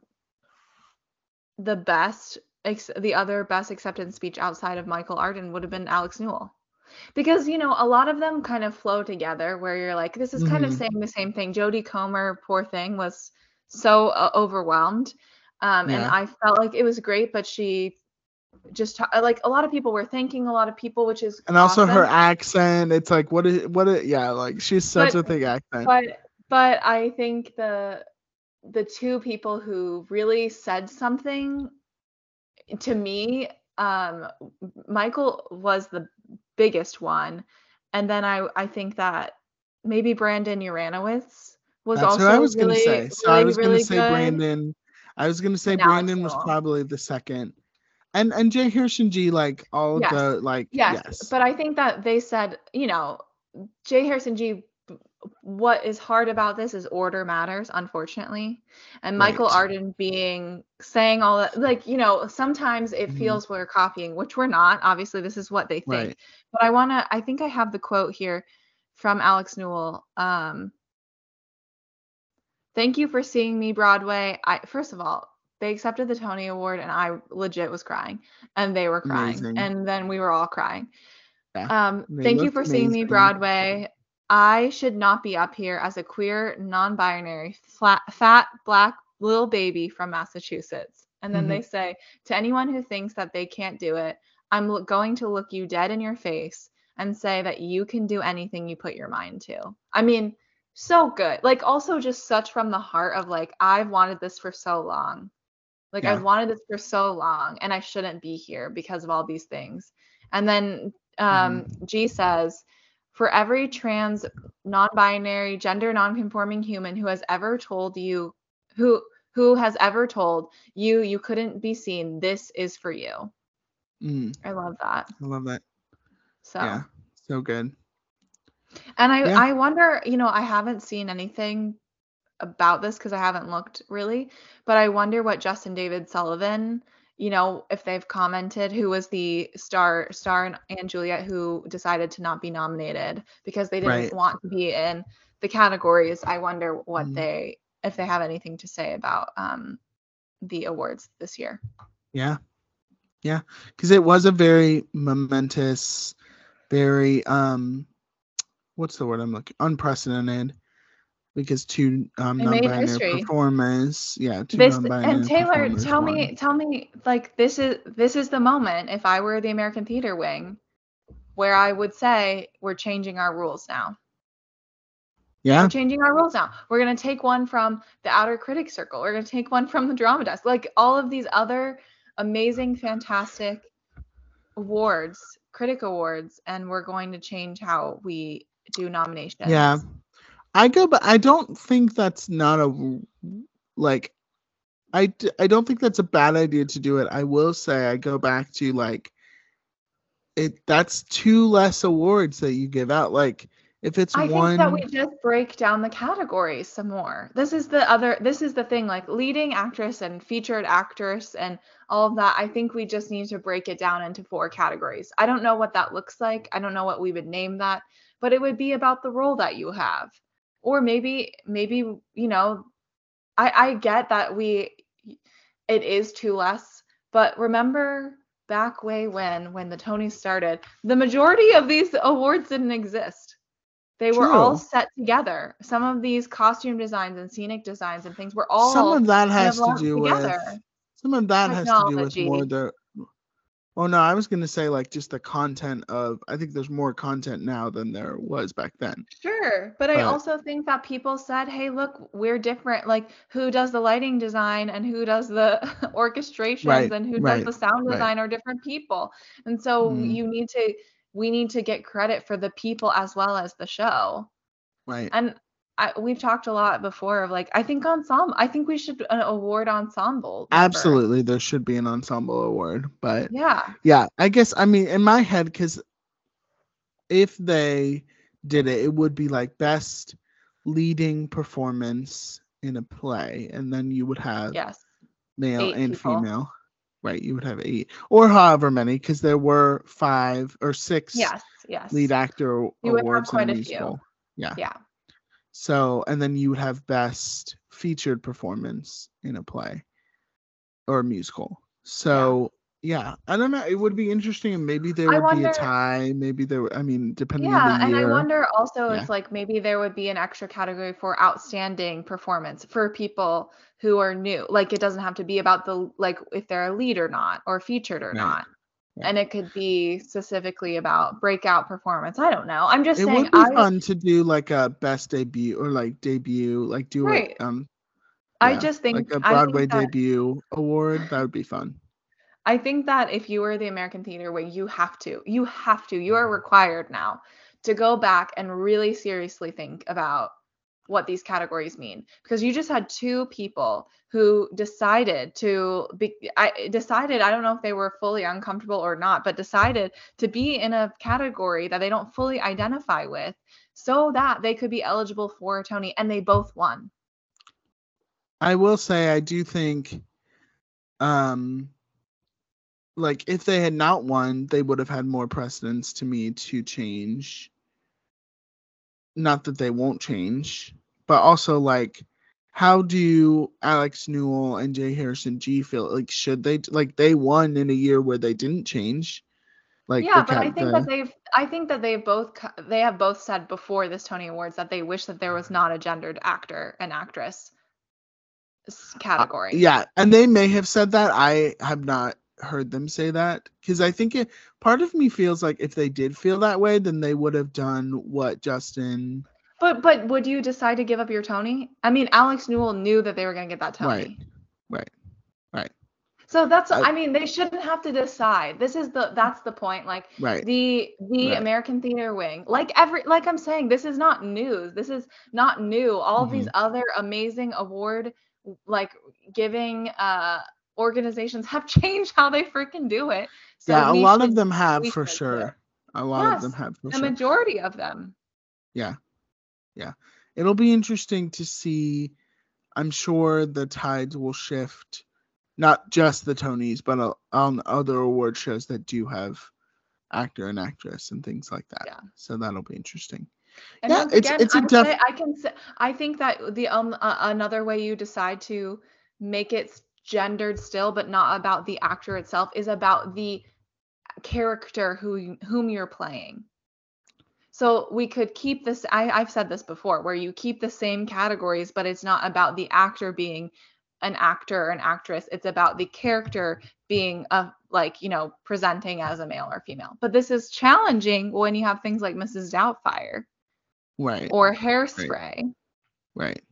Speaker 2: the best ex- the other best acceptance speech outside of Michael Arden would have been Alex Newell. Because you know, a lot of them kind of flow together where you're like this is kind of
Speaker 1: Mhm.
Speaker 2: saying the same thing. Jodie Comer, poor thing, was so uh, overwhelmed. Um and I felt like it was great but she just ta- like a lot of people were thanking a lot of people which is
Speaker 1: And also her accent, it's like what is what is yeah, like she's such
Speaker 2: But-
Speaker 1: a thick accent.
Speaker 2: but but I think the the two people who really said something to me, um, Michael was the biggest one, and then I I think that maybe Brandon Uranowitz was
Speaker 1: That's
Speaker 2: also
Speaker 1: I was
Speaker 2: really,
Speaker 1: gonna say. So
Speaker 2: really,
Speaker 1: I was gonna say
Speaker 2: good.
Speaker 1: Brandon. I was gonna say
Speaker 2: And
Speaker 1: Brandon was probably the second. And and J. Harrison Ghee like all
Speaker 2: Yes.
Speaker 1: the like
Speaker 2: Yes,
Speaker 1: yes.
Speaker 2: but I think that they said, you know, J. Harrison Ghee. What is hard about this is order matters, unfortunately. And Michael
Speaker 1: Right.
Speaker 2: Arden being saying all that, like, you know, sometimes it
Speaker 1: Mhm.
Speaker 2: feels we're copying, which we're not. Obviously, this is what they think.
Speaker 1: Right.
Speaker 2: But I want to, I think I have the quote here from Alex Newell. Um, Thank you for seeing me, Broadway. I first of all, they accepted the Tony Award, and I legit was crying, and they were crying,
Speaker 1: Amazing.
Speaker 2: and then we were all crying.
Speaker 1: Yeah,
Speaker 2: Um, thank you for seeing me,
Speaker 1: amazing.
Speaker 2: Broadway. I should not be up here as a queer, non-binary, fat, black little baby from Massachusetts. And then
Speaker 1: Mhm.
Speaker 2: they say, to anyone who thinks that they can't do it, I'm lo- going to look you dead in your face and say that you can do anything you put your mind to. I mean, so good. Like also just such from the heart of like I've wanted this for so long. Like
Speaker 1: Yeah.
Speaker 2: I've wanted this for so long and I shouldn't be here because of all these things. And then um Ghee says for every trans non-binary gender non-conforming human who has ever told you who who has ever told you you couldn't be seen this is for you.
Speaker 1: Mm,
Speaker 2: I love that.
Speaker 1: I love that.
Speaker 2: So
Speaker 1: Yeah. So good.
Speaker 2: And I
Speaker 1: Yeah.
Speaker 2: I wonder, you know, I haven't seen anything about this because I haven't looked really, but I wonder what Justin David Sullivan, you know, if they've commented who was the star star and, and Juliet who decided to not be nominated because they didn't
Speaker 1: Right.
Speaker 2: want to be in the categories. I wonder what
Speaker 1: Mhm.
Speaker 2: they if they have anything to say about um the awards this year.
Speaker 1: Yeah. Yeah. Because it was a very momentous, very um what's the word I'm looking unprecedented because two um non-binary performers yeah two
Speaker 2: this
Speaker 1: non-binary
Speaker 2: and Taylor, tell
Speaker 1: won.
Speaker 2: me, tell me, like this is this is the moment. If I were the American Theater Wing, where I would say we're changing our rules now.
Speaker 1: yeah
Speaker 2: We're changing our rules now. We're gonna take one from the Outer Critics Circle. We're gonna take one from the Drama Desk. Like all of these other amazing, fantastic awards, critic awards, and we're going to change how we do nominations.
Speaker 1: Yeah. I go, but I don't think that's not a like. I I don't think that's a bad idea to do it. I will say I go back to like it. That's two less awards that you give out. Like if it's
Speaker 2: I
Speaker 1: one,
Speaker 2: think that we just break down the categories some more. This is the other this is the thing like leading actress and featured actress and all of that. I think we just need to break it down into four categories. I don't know what that looks like. I don't know what we would name that, but it would be about the role that you have. Or maybe maybe you know I I get that we it is two less, but remember back way when when the Tonys started, the majority of these awards didn't exist. They were all set together. Some of these costume designs and scenic designs and things were all
Speaker 1: some of that has to do
Speaker 2: together.
Speaker 1: with some of that has to do with more the. Oh no, I was gonna say like just the content of. I think there's more content now than there was back then.
Speaker 2: Sure, but I also think that people said, "Hey, look, we're different. Like, who does the lighting design and who does the orchestrations
Speaker 1: Right,
Speaker 2: and who
Speaker 1: right,
Speaker 2: does the sound
Speaker 1: right.
Speaker 2: design are different people." And so
Speaker 1: Mhm.
Speaker 2: you need to we need to get credit for the people as well as the show.
Speaker 1: Right.
Speaker 2: And I, we've talked a lot before of like I think ensemble. I think we should uh, award ensemble.
Speaker 1: Absolutely, there should be an ensemble award, but
Speaker 2: Yeah.
Speaker 1: yeah, I guess I mean in my head because if they did it, it would be like best leading performance in a play, and then you would have
Speaker 2: Yes.
Speaker 1: male
Speaker 2: Eight
Speaker 1: and
Speaker 2: people.
Speaker 1: female. Right, you would have eight or however many, because there were five or six
Speaker 2: Yes. Yes.
Speaker 1: lead actor
Speaker 2: You would have
Speaker 1: awards in
Speaker 2: quite
Speaker 1: a
Speaker 2: a few.
Speaker 1: Yeah.
Speaker 2: Yeah.
Speaker 1: So, and then you would have best featured performance in a play or a musical. So, yeah, I don't know. It would be interesting. and Maybe there
Speaker 2: I
Speaker 1: would be a tie. Maybe there. I mean, depending
Speaker 2: Yeah,
Speaker 1: on the
Speaker 2: and. I wonder also
Speaker 1: Yeah.
Speaker 2: if like maybe there would be an extra category for outstanding performance for people who are new. Like it doesn't have to be about the like if they're a lead or not or featured or not.
Speaker 1: Right.
Speaker 2: And it could be specifically about breakout performance. I don't know. I'm just
Speaker 1: it
Speaker 2: saying It
Speaker 1: would be
Speaker 2: I
Speaker 1: fun to do like a best debut or like debut, like do
Speaker 2: Right.
Speaker 1: it. Um,
Speaker 2: I just think
Speaker 1: like a Broadway
Speaker 2: that,
Speaker 1: debut award. That would be fun.
Speaker 2: I think that if you were the American Theater Wing, you have to, you have to, you are required now to go back and really seriously think about what these categories mean because you just had two people who decided to be I decided I don't know if they were fully uncomfortable or not but decided to be in a category that they don't fully identify with so that they could be eligible for Tony and they both won.
Speaker 1: I will say I do think um like if they had not won, they would have had more precedence to me to change. Not that they won't change, but also like how do Alex Newell and J. Harrison Ghee feel? Like should they like they won in a year where they didn't change? Like
Speaker 2: yeah, but I think
Speaker 1: the-
Speaker 2: that they've I think that they've both they have both said before this Tony Awards that they wish that there was not a gendered actor and actress category.
Speaker 1: Uh, Yeah, and they may have said that. I have not heard them say that because I think it, part of me feels like if they did feel that way, then they would have done what Justin.
Speaker 2: But but would you decide to give up your Tony? I mean, Alex Newell knew that they were going to get that Tony.
Speaker 1: Right, right, right.
Speaker 2: So that's
Speaker 1: I-
Speaker 2: I, mean, they shouldn't have to decide. This is the that's the point. Like
Speaker 1: Right.
Speaker 2: the the
Speaker 1: Right.
Speaker 2: American Theater Wing, like every like I'm saying, this is not news. This is not new. All these
Speaker 1: Mm-hmm.
Speaker 2: other amazing award like giving uh organizations have changed how they freaking do it. So
Speaker 1: yeah, a lot of them have for sure. A lot of them have for
Speaker 2: The
Speaker 1: sure.
Speaker 2: majority of them. Yeah. Yeah.
Speaker 1: It'll be interesting to see. I'm sure the tides will shift, not just the Tonys, but on other award shows that do have actor and actress and things like that.
Speaker 2: Yeah.
Speaker 1: So that'll be interesting.
Speaker 2: And
Speaker 1: Yeah, it's-
Speaker 2: again,
Speaker 1: it's a def-
Speaker 2: I can say, I think that the um uh, another way you decide to make it gendered still, but not about the actor itself, is about the character who whom you're playing. So we could keep this. I, I've said this before, where you keep the same categories, but it's not about the actor being an actor or an actress. It's about the character being a like you know presenting as a male or female. But this is challenging when you have things like Mrs. Doubtfire
Speaker 1: Right.
Speaker 2: or hairspray.
Speaker 1: Right?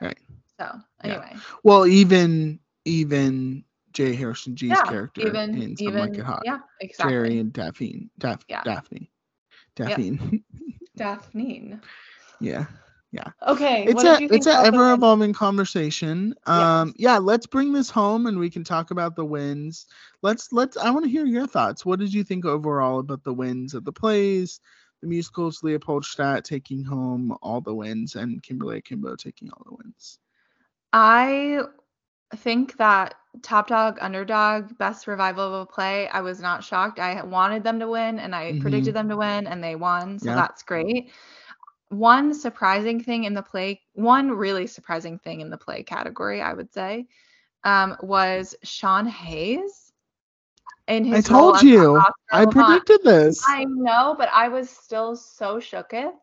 Speaker 1: Right.
Speaker 2: So anyway,
Speaker 1: Well, even even J. Harrison Ghee's
Speaker 2: yeah,
Speaker 1: character
Speaker 2: even
Speaker 1: in Some
Speaker 2: even
Speaker 1: Like It Hot.
Speaker 2: yeah, exactly.
Speaker 1: Jerry and Daphne. Daph-
Speaker 2: Yeah.
Speaker 1: Daphne. Daphne.
Speaker 2: Daphne.
Speaker 1: yeah. Yeah.
Speaker 2: Okay,
Speaker 1: It's
Speaker 2: what
Speaker 1: a
Speaker 2: did you think
Speaker 1: it's an ever evolving conversation. Um yeah, let's bring this home and we can talk about the wins. Let's let's I want to hear your thoughts. What did you think overall about the wins of the plays, the musicals, Leopoldstadt taking home all the wins and Kimberly Akimbo taking all the wins?
Speaker 2: I think that Top Dog, Underdog, Best Revival of a Play, I was not shocked. I wanted them to win and I
Speaker 1: Mhm.
Speaker 2: predicted them to win and they won. So
Speaker 1: Yeah.
Speaker 2: that's great. One surprising thing in the play, one really surprising thing in the play category, I would say, um, was Sean Hayes. In
Speaker 1: I
Speaker 2: his role
Speaker 1: told you. I predicted this.
Speaker 2: I know, but I was still so shooketh.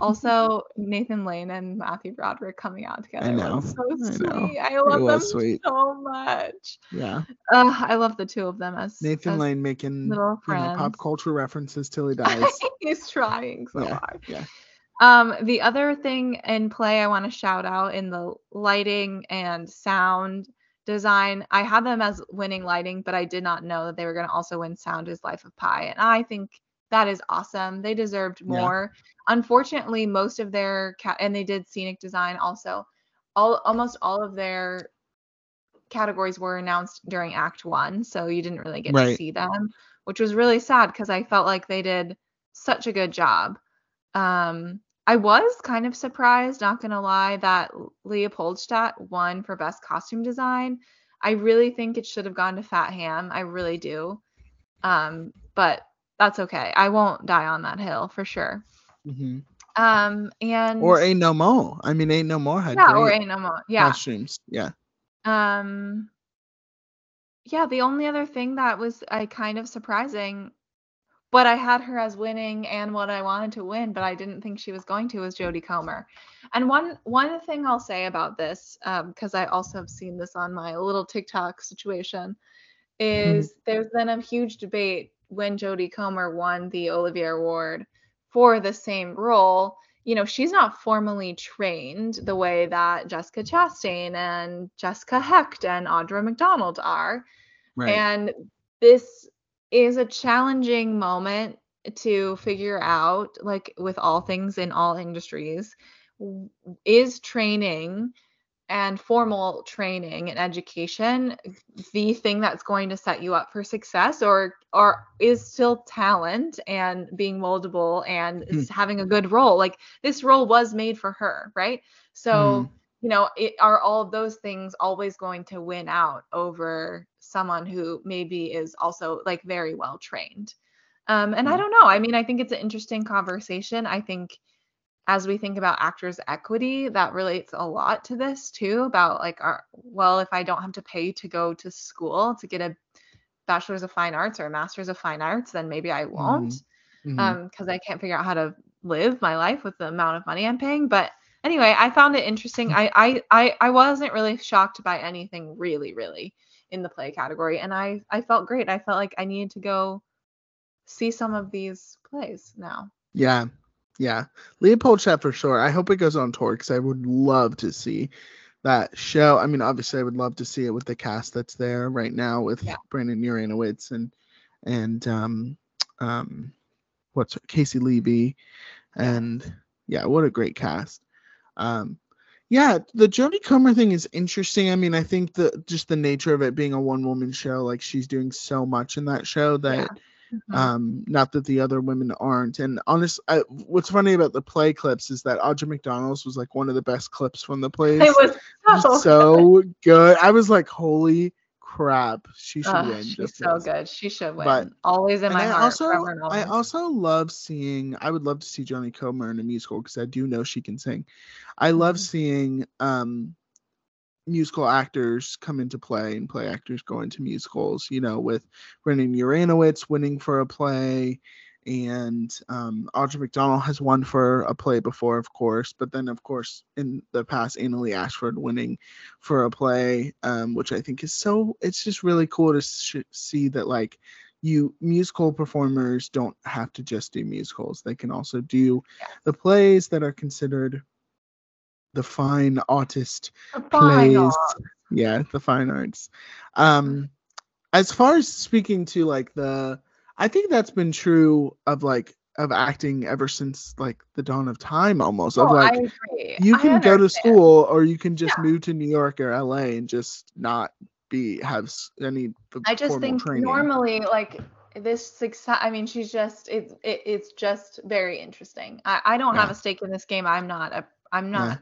Speaker 2: Also, Nathan Lane and Matthew Broderick coming out together I
Speaker 1: know.
Speaker 2: was so
Speaker 1: I know.
Speaker 2: sweet. I love them
Speaker 1: sweet.
Speaker 2: so much.
Speaker 1: Yeah.
Speaker 2: Uh, I love the two of them as
Speaker 1: Nathan
Speaker 2: as-
Speaker 1: Lane making you know, pop culture references till he dies.
Speaker 2: He's trying so
Speaker 1: Yeah,
Speaker 2: hard.
Speaker 1: yeah.
Speaker 2: Um, the other thing in play I want to shout out in the lighting and sound design, I had them as winning lighting, but I did not know that they were going to also win sound as Life of Pi, and I think that is awesome. They deserved
Speaker 1: Yeah.
Speaker 2: more. Unfortunately, most of their ca- and they did scenic design also. All almost all of their categories were announced during Act One, so you didn't really get to see them, which was really sad because I felt like they did such a good job. Um, I was kind of surprised, not gonna lie, that Leopoldstadt won for best costume design. I really think it should have gone to Fat Ham. I really do. Um, but that's okay. I won't die on that hill for sure.
Speaker 1: hmm
Speaker 2: Um, and
Speaker 1: Or Ain't No More. I mean, Ain't No More had
Speaker 2: yeah, or ain't no more. Yeah.
Speaker 1: costumes. Yeah.
Speaker 2: Um, yeah. The only other thing that was I kind of surprising, but I had her as winning and what I wanted to win, but I didn't think she was going to was Jodie Comer. And one one thing I'll say about this, because I also have seen this on my little TikTok situation, is there's been a huge debate when Jodie Comer won the Olivier Award for the same role. You know, she's not formally trained the way that Jessica Chastain and Jessica Hecht and Audra McDonald are.
Speaker 1: Right.
Speaker 2: And this is a challenging moment to figure out, like with all things in all industries, is training and formal training and education the thing that's going to set you up for success or or is still talent and being moldable and is having a good role. Like this role was made for her right? So you know it, are all of those things always going to win out over someone who maybe is also like very well trained? Um and i
Speaker 1: Hmm.
Speaker 2: don't know. I mean i think it's an interesting conversation. I think as we think about actors equity that relates a lot to this too about like our well if i don't have to pay to go to school to get a bachelor's of fine arts or a master's of fine arts then maybe i won't
Speaker 1: Mhm.
Speaker 2: um because i can't figure out how to live my life with the amount of money i'm paying but anyway i found it interesting. I, I i i wasn't really shocked by anything really really in the play category and i i felt great. I felt like i needed to go see some of these plays now.
Speaker 1: Yeah, yeah. Leopoldstadt for sure. I hope it goes on tour because I would love to see that show. I mean, obviously, I would love to see it with the cast that's there right now with
Speaker 2: Yeah.
Speaker 1: Brandon Uranowitz and and um um what's her- Caissie Levy, and yeah, what a great cast. Um, yeah, the Jodie Comer thing is interesting. I mean, I think the just the nature of it being a one woman show, like she's doing so much in that show that
Speaker 2: Yeah. Mhm.
Speaker 1: um not that the other women aren't and honest I, what's funny about the play clips is that audra mcdonald's was like one of the best clips from the play.
Speaker 2: it was so,
Speaker 1: so good i was like holy crap she should win
Speaker 2: she's
Speaker 1: just
Speaker 2: so good. She should win.
Speaker 1: But-
Speaker 2: Always in my
Speaker 1: I
Speaker 2: heart.
Speaker 1: also I also love seeing I would love to see Jodie Comer in a musical because I do know she can sing. I love
Speaker 2: Mhm.
Speaker 1: seeing um musical actors come into play and play actors go into musicals, you know, with Brandon Uranowitz winning for a play and um Audra McDonald has won for a play before, of course, but then of course in the past Annaleigh Ashford winning for a play, um, which I think is so it's just really cool to sh- see that like you musical performers don't have to just do musicals. They can also do the plays that are considered the fine artist
Speaker 2: The
Speaker 1: plays
Speaker 2: final.
Speaker 1: yeah the fine arts um as far as speaking to like the i think that's been true of like of acting ever since like the dawn of time almost of
Speaker 2: Oh,
Speaker 1: like
Speaker 2: I agree.
Speaker 1: you can go to school or you can just
Speaker 2: Yeah.
Speaker 1: move to new york or la and just not be have any
Speaker 2: i just think
Speaker 1: training
Speaker 2: normally, like this success. I mean, she's just it's it, it's just very interesting. I I don't have a stake in this game. I'm not a I'm
Speaker 1: Yeah.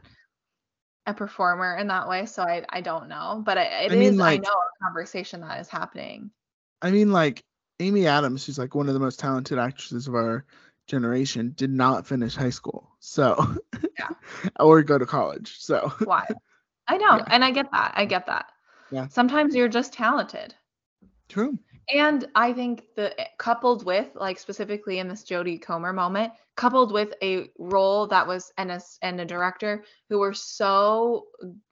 Speaker 2: A performer in that way, so I I don't know. But I, it
Speaker 1: I
Speaker 2: is
Speaker 1: mean,
Speaker 2: I know a conversation that is happening.
Speaker 1: I mean, like Amy Adams, who's like one of the most talented actresses of our generation, did not finish high school, so
Speaker 2: Yeah.
Speaker 1: or go to college. So
Speaker 2: Why? I know,
Speaker 1: Yeah.
Speaker 2: and I get that. I get that.
Speaker 1: Yeah.
Speaker 2: Sometimes you're just talented.
Speaker 1: true.
Speaker 2: And I think the coupled with like specifically in this Jodie Comer moment, coupled with a role that was and a and a director who were so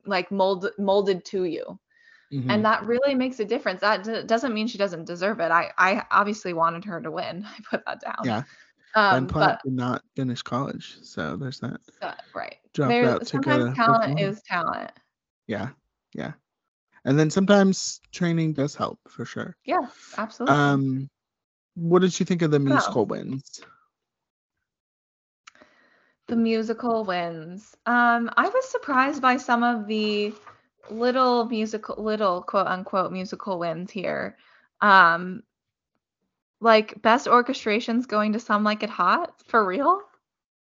Speaker 2: like molded molded to you,
Speaker 1: Mhm.
Speaker 2: and that really makes a difference. That d- doesn't mean she doesn't deserve it. I I obviously wanted her to win. I put that down.
Speaker 1: Yeah.
Speaker 2: Um,
Speaker 1: Ben Platt did not finish college, so there's that.
Speaker 2: uh, right.
Speaker 1: Dropped
Speaker 2: There
Speaker 1: out to
Speaker 2: sometimes talent is talent.
Speaker 1: Yeah, yeah. And then sometimes training does help for sure.
Speaker 2: Yeah, absolutely.
Speaker 1: Um, what did you think of the
Speaker 2: Oh.
Speaker 1: musical wins?
Speaker 2: The musical wins. Um, I was surprised by some of the little musical, little quote unquote musical wins here. Um, like best orchestrations going to Some Like It Hot for real.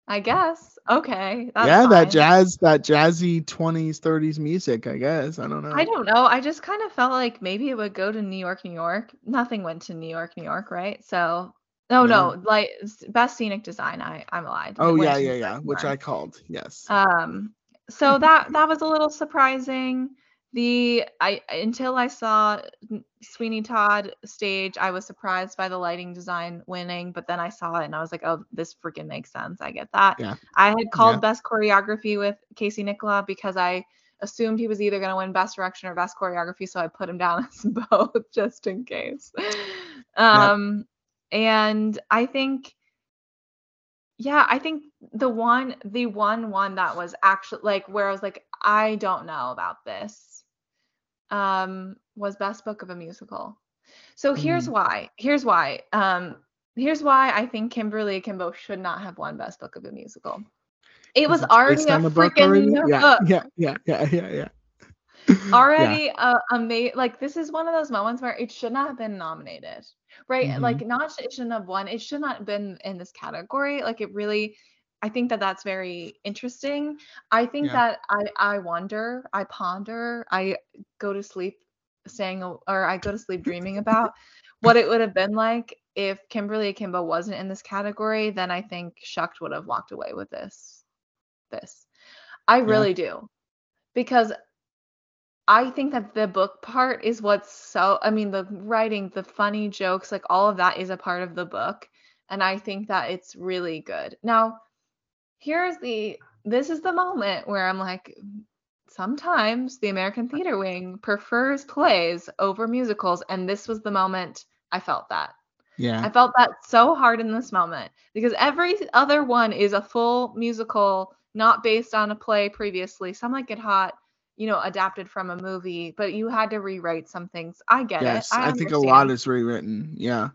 Speaker 2: I guess. Okay.
Speaker 1: Yeah, that jazz, that jazzy 20s, 30s music, I guess. I don't know.
Speaker 2: I don't know. I just kind of felt like maybe it would go to New York, New York. Nothing went to New York, New York, right? So, no,
Speaker 1: No.
Speaker 2: no, like best scenic design. I I'm lied. It
Speaker 1: Oh yeah, yeah, yeah, which I called. Yes.
Speaker 2: Um, so that that was a little surprising. The I until I saw Sweeney Todd stage, I was surprised by the lighting design winning, but then I saw it and I was like, oh, this freaking makes sense. I get that.
Speaker 1: Yeah.
Speaker 2: I had called
Speaker 1: Yeah.
Speaker 2: best choreography with Casey Nicholaw because I assumed he was either going to win best direction or best choreography, so I put him down as both just in case. Um, and I think yeah, I think the one the one one that was actually like where I was like I don't know about this um was best book of a musical. So here's why. Here's why. Um here's why I think Kimberly Akimbo should not have won best book of a musical. It was already a freaking?
Speaker 1: Yeah,
Speaker 2: book
Speaker 1: yeah, yeah, yeah, yeah, yeah.
Speaker 2: already uh, ama- like this is one of those moments where it should not have been nominated right
Speaker 1: Mhm.
Speaker 2: like not it shouldn't have won it should not have been in this category like it really i think that that's very interesting i think
Speaker 1: Yeah.
Speaker 2: that i i wonder i ponder i go to sleep saying or i go to sleep dreaming about what it would have been like if kimberly akimbo wasn't in this category then i think shucked would have walked away with this this i really do because I think that the book part is what's so I mean the writing, the funny jokes, like all of that is a part of the book and I think that it's really good. Now, here's the this is the moment where I'm like sometimes the American Theater Wing prefers plays over musicals and this was the moment I felt that.
Speaker 1: Yeah.
Speaker 2: I felt that so hard in this moment because every other one is a full musical, not based on a play previously. Some Like It Hot, you know, adapted from a movie, but you had to rewrite some things. I get
Speaker 1: Yes,
Speaker 2: it.
Speaker 1: I, think a lot is rewritten. Yeah.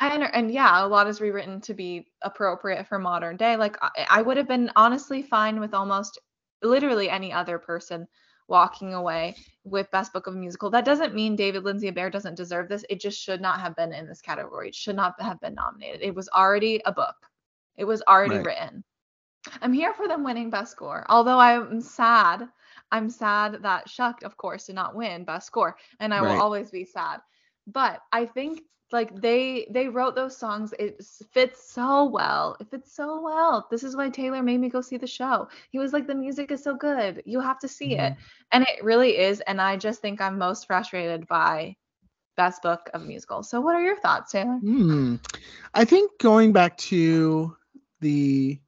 Speaker 2: Under, and yeah, a lot is rewritten to be appropriate for modern day. Like I, I would have been honestly fine with almost literally any other person walking away with best book of a musical. That doesn't mean David Lindsay-Abaire doesn't deserve this. It just should not have been in this category. It should not have been nominated. It was already a book. It was already
Speaker 1: Right.
Speaker 2: written. I'm here for them winning best score. Although I'm sad. I'm sad that Shucked, of course, did not win best score. And I
Speaker 1: Right.
Speaker 2: will always be sad. But I think like they they wrote those songs. It fits so well. It fits so well. This is why taylor made me go see the show. He was like the music is so good. You have to see it. And it really is and i just think i'm most frustrated by best book of musical. So what are your thoughts taylor?
Speaker 1: Hmm. I think going back to the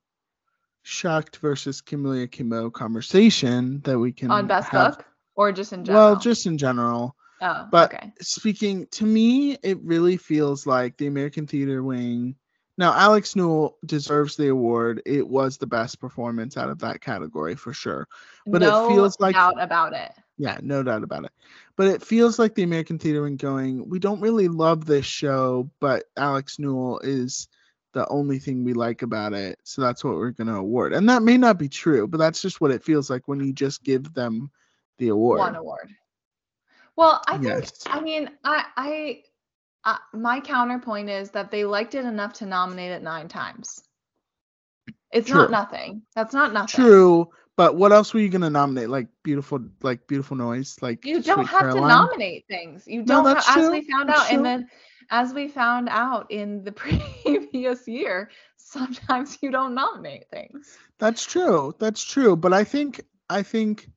Speaker 1: Shucked versus Kimberly Akimbo conversation that we can
Speaker 2: on best
Speaker 1: have-
Speaker 2: book or just in general?
Speaker 1: Well, just in general.
Speaker 2: Oh
Speaker 1: but-
Speaker 2: okay
Speaker 1: Speaking to me, it really feels like the American Theater Wing. Now, Alex Newell deserves the award. It was the best performance out of that category for sure. But it
Speaker 2: no
Speaker 1: feels like-
Speaker 2: doubt about it
Speaker 1: Yeah, no doubt about it. But it feels like the American Theater Wing going, we don't really love this show, but Alex Newell is the only thing we like about it. So that's what we're going to award. And that may not be true, but that's just what it feels like when you just give them the award.
Speaker 2: one award well i think
Speaker 1: Yes.
Speaker 2: i mean i i uh, my counterpoint is that they liked it enough to nominate it nine times it's
Speaker 1: True.
Speaker 2: not nothing that's not nothing
Speaker 1: True, but what else were you going to nominate? Like beautiful, like beautiful noise, like
Speaker 2: you don't
Speaker 1: Sweet
Speaker 2: have
Speaker 1: Caroline?
Speaker 2: to nominate things you don't
Speaker 1: that's
Speaker 2: have, as we found
Speaker 1: That's
Speaker 2: out and then as we found out in the previous year sometimes you don't nominate things
Speaker 1: That's true. That's true. But I think I think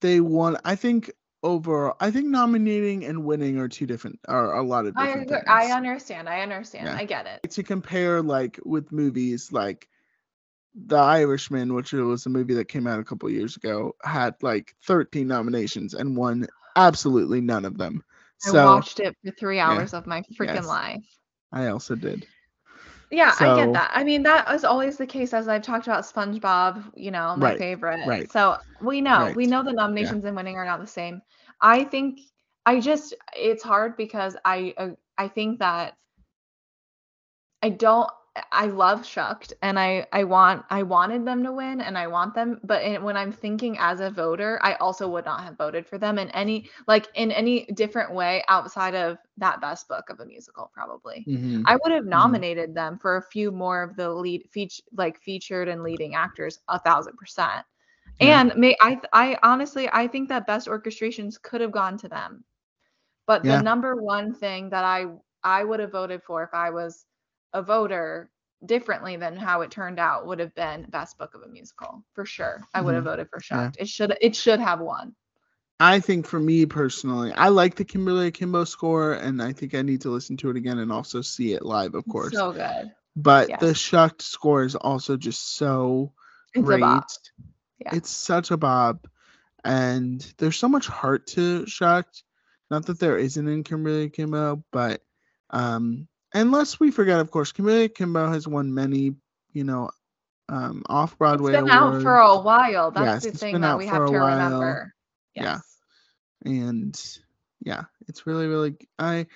Speaker 1: they won. I think overall, I think nominating and winning are two different. Are a lot of different things.
Speaker 2: I understand i understand
Speaker 1: Yeah.
Speaker 2: i get it
Speaker 1: to compare like with movies like The Irishman, which was a movie that came out a couple years ago, had like 13 nominations and won absolutely none of them.
Speaker 2: i
Speaker 1: So
Speaker 2: watched it for three hours of my freaking
Speaker 1: Yes.
Speaker 2: life
Speaker 1: I also did.
Speaker 2: Yeah, I get that. I mean, that was always the case as I've talked about SpongeBob, you know, my
Speaker 1: Right,
Speaker 2: favorite.
Speaker 1: right,
Speaker 2: So we know, we know the nominations and winning are not the same. I think I just it's hard because I uh, I think that I don't I love Shucked and I I want I wanted them to win and I want them but in, when I'm thinking as a voter I also would not have voted for them in any like in any different way outside of that best book of a musical probably.
Speaker 1: Mhm.
Speaker 2: I would have nominated them for a few more of the lead feature like featured and leading actors a thousand percent.
Speaker 1: Yeah.
Speaker 2: And may I I honestly I think that best orchestrations could have gone to them. But
Speaker 1: Yeah.
Speaker 2: the number one thing that I I would have voted for if I was a voter differently than how it turned out would have been best book of a musical for sure. I would have voted for
Speaker 1: Mm-hmm. Yeah.
Speaker 2: Shucked. It should it should have won.
Speaker 1: I think for me personally, I like the Kimberly Akimbo score, and I think I need to listen to it again and also see it live, of course.
Speaker 2: So good.
Speaker 1: but
Speaker 2: yeah.
Speaker 1: the Shucked score is also just so
Speaker 2: It's a
Speaker 1: great.
Speaker 2: Yeah.
Speaker 1: It's such a bob, and there's so much heart to Shucked. Not that there isn't in Kimberly Akimbo, but um, unless we forget, of course, Kimberly Akimbo has won many, you know, um, off
Speaker 2: It's
Speaker 1: Broadway
Speaker 2: been out for a while. That's
Speaker 1: Yes,
Speaker 2: the
Speaker 1: it's
Speaker 2: thing that we have to
Speaker 1: while.
Speaker 2: remember.
Speaker 1: Yeah. And yeah, it's really really I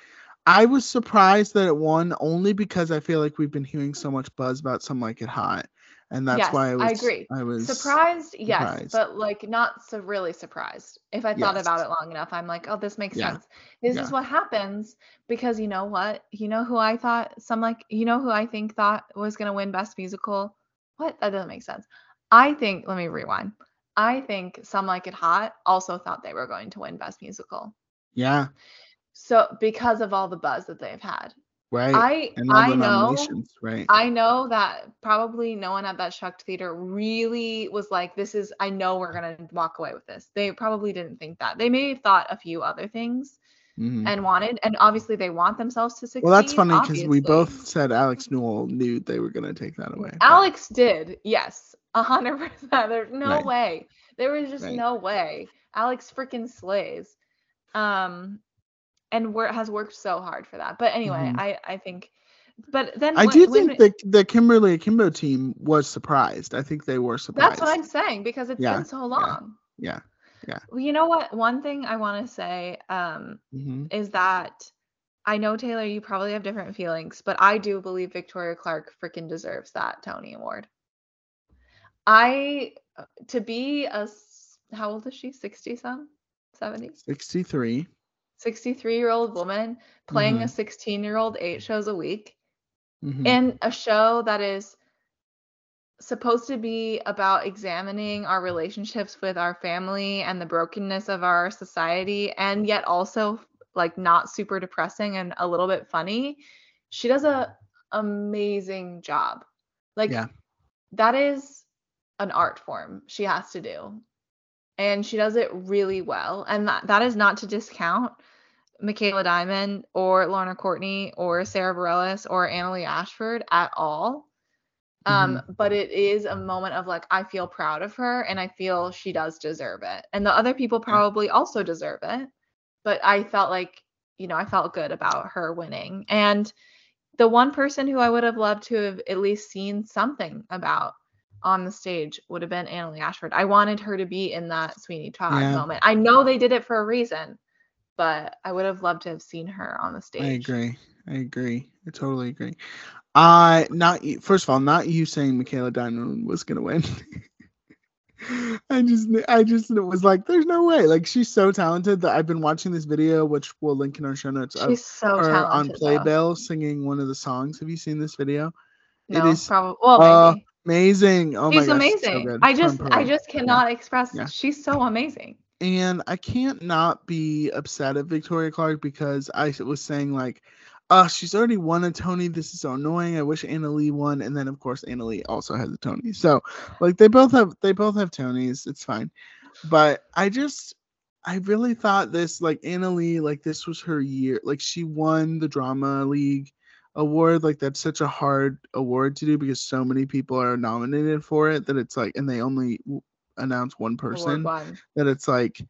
Speaker 1: I was surprised that it won only because I feel like we've been hearing so much buzz about some like it hot, and that's
Speaker 2: Yes,
Speaker 1: why I was
Speaker 2: I agree.
Speaker 1: I was
Speaker 2: Surprised, yes,
Speaker 1: surprised.
Speaker 2: but like not so really surprised. If I thought about it long enough, I'm like, oh, this makes
Speaker 1: Yeah.
Speaker 2: sense. This
Speaker 1: Yeah.
Speaker 2: is what happens because you know what? You know who I thought some like you know who I think thought was gonna win best musical? What? That doesn't make sense. I think let me rewind. I think Some Like It Hot also thought they were going to win best musical.
Speaker 1: yeah
Speaker 2: So because of all the buzz that they've had.
Speaker 1: Right
Speaker 2: I
Speaker 1: and all
Speaker 2: I
Speaker 1: the
Speaker 2: know
Speaker 1: right
Speaker 2: I know that probably no one at that Shucked Theater really was like, this is, I know we're going to walk away with this. They probably didn't think that. They may have thought a few other things
Speaker 1: Mhm.
Speaker 2: and wanted, and obviously they want themselves to succeed.
Speaker 1: well that's funny because we both said Alex Newell knew they were gonna take that away but-
Speaker 2: Alex did, yes, a hundred percent. There's no
Speaker 1: Right.
Speaker 2: way. There was just
Speaker 1: Right.
Speaker 2: no way. Alex freaking slays, um, and wor- has worked so hard for that. But anyway,
Speaker 1: Mhm.
Speaker 2: I I think, but then
Speaker 1: I
Speaker 2: when-
Speaker 1: do think the the Kimberly Akimbo team was surprised I think they were surprised
Speaker 2: That's what I'm saying because it's
Speaker 1: Yeah,
Speaker 2: been so long.
Speaker 1: yeah Yeah.
Speaker 2: Well, you know what? One thing I want to say um,
Speaker 1: hmm
Speaker 2: is that I know Taylor, you probably have different feelings, but I do believe Victoria Clark freaking deserves that Tony Award. I uh, to be a how old is she? 60 some? 70?
Speaker 1: 63
Speaker 2: 63 year old woman playing a
Speaker 1: Mhm.
Speaker 2: 16 year old eight shows a week
Speaker 1: Mhm.
Speaker 2: in a show that is supposed to be about examining our relationships with our family and the brokenness of our society and yet also like not super depressing and a little bit funny she does a amazing job like
Speaker 1: Yeah.
Speaker 2: that is an art form she has to do and she does it really well and that, that is not to discount Michaela Diamond or Lorna Courtney or Sara Bareilles or Annaleigh Ashford at all. Um, but it is a moment of like I feel proud of her and I feel she does deserve it. And the other people probably also deserve it. But I felt like, you know, I felt good about her winning. And the one person who I would have loved to have at least seen something about on the stage would have been Annaleigh Ashford. I wanted her to be in that Sweeney Todd
Speaker 1: Yeah.
Speaker 2: moment. I know they did it for a reason, but I would have loved to have seen her on the stage.
Speaker 1: I agree. I agree. I totally agree. I not you- first of all, not you saying Michaela Diamond was gonna win. I just I just was like, there's no way. Like she's so talented that I've been watching this video, which we'll link in our show notes of
Speaker 2: She's so talented.
Speaker 1: on
Speaker 2: though.
Speaker 1: Playbill singing one of the songs. Have you seen this video? it
Speaker 2: No,
Speaker 1: is,
Speaker 2: probably. Well,
Speaker 1: uh,
Speaker 2: maybe.
Speaker 1: Amazing. Oh
Speaker 2: she's
Speaker 1: my gosh, it's so
Speaker 2: amazing. I just, I just cannot express.
Speaker 1: Yeah.
Speaker 2: She's so amazing.
Speaker 1: And I can't not be upset at Victoria Clark because I was saying like, uh, she's already won a Tony. This is so annoying. I wish Annaleigh won, and then of course Annaleigh also has a Tony. So like they both have they both have Tonys. It's fine, but I just I really thought this like Annaleigh like this was her year. Like she won the Drama League award. Like that's such a hard award to do because so many people are nominated for it that it's like and they only announce one person
Speaker 2: one.
Speaker 1: that it's like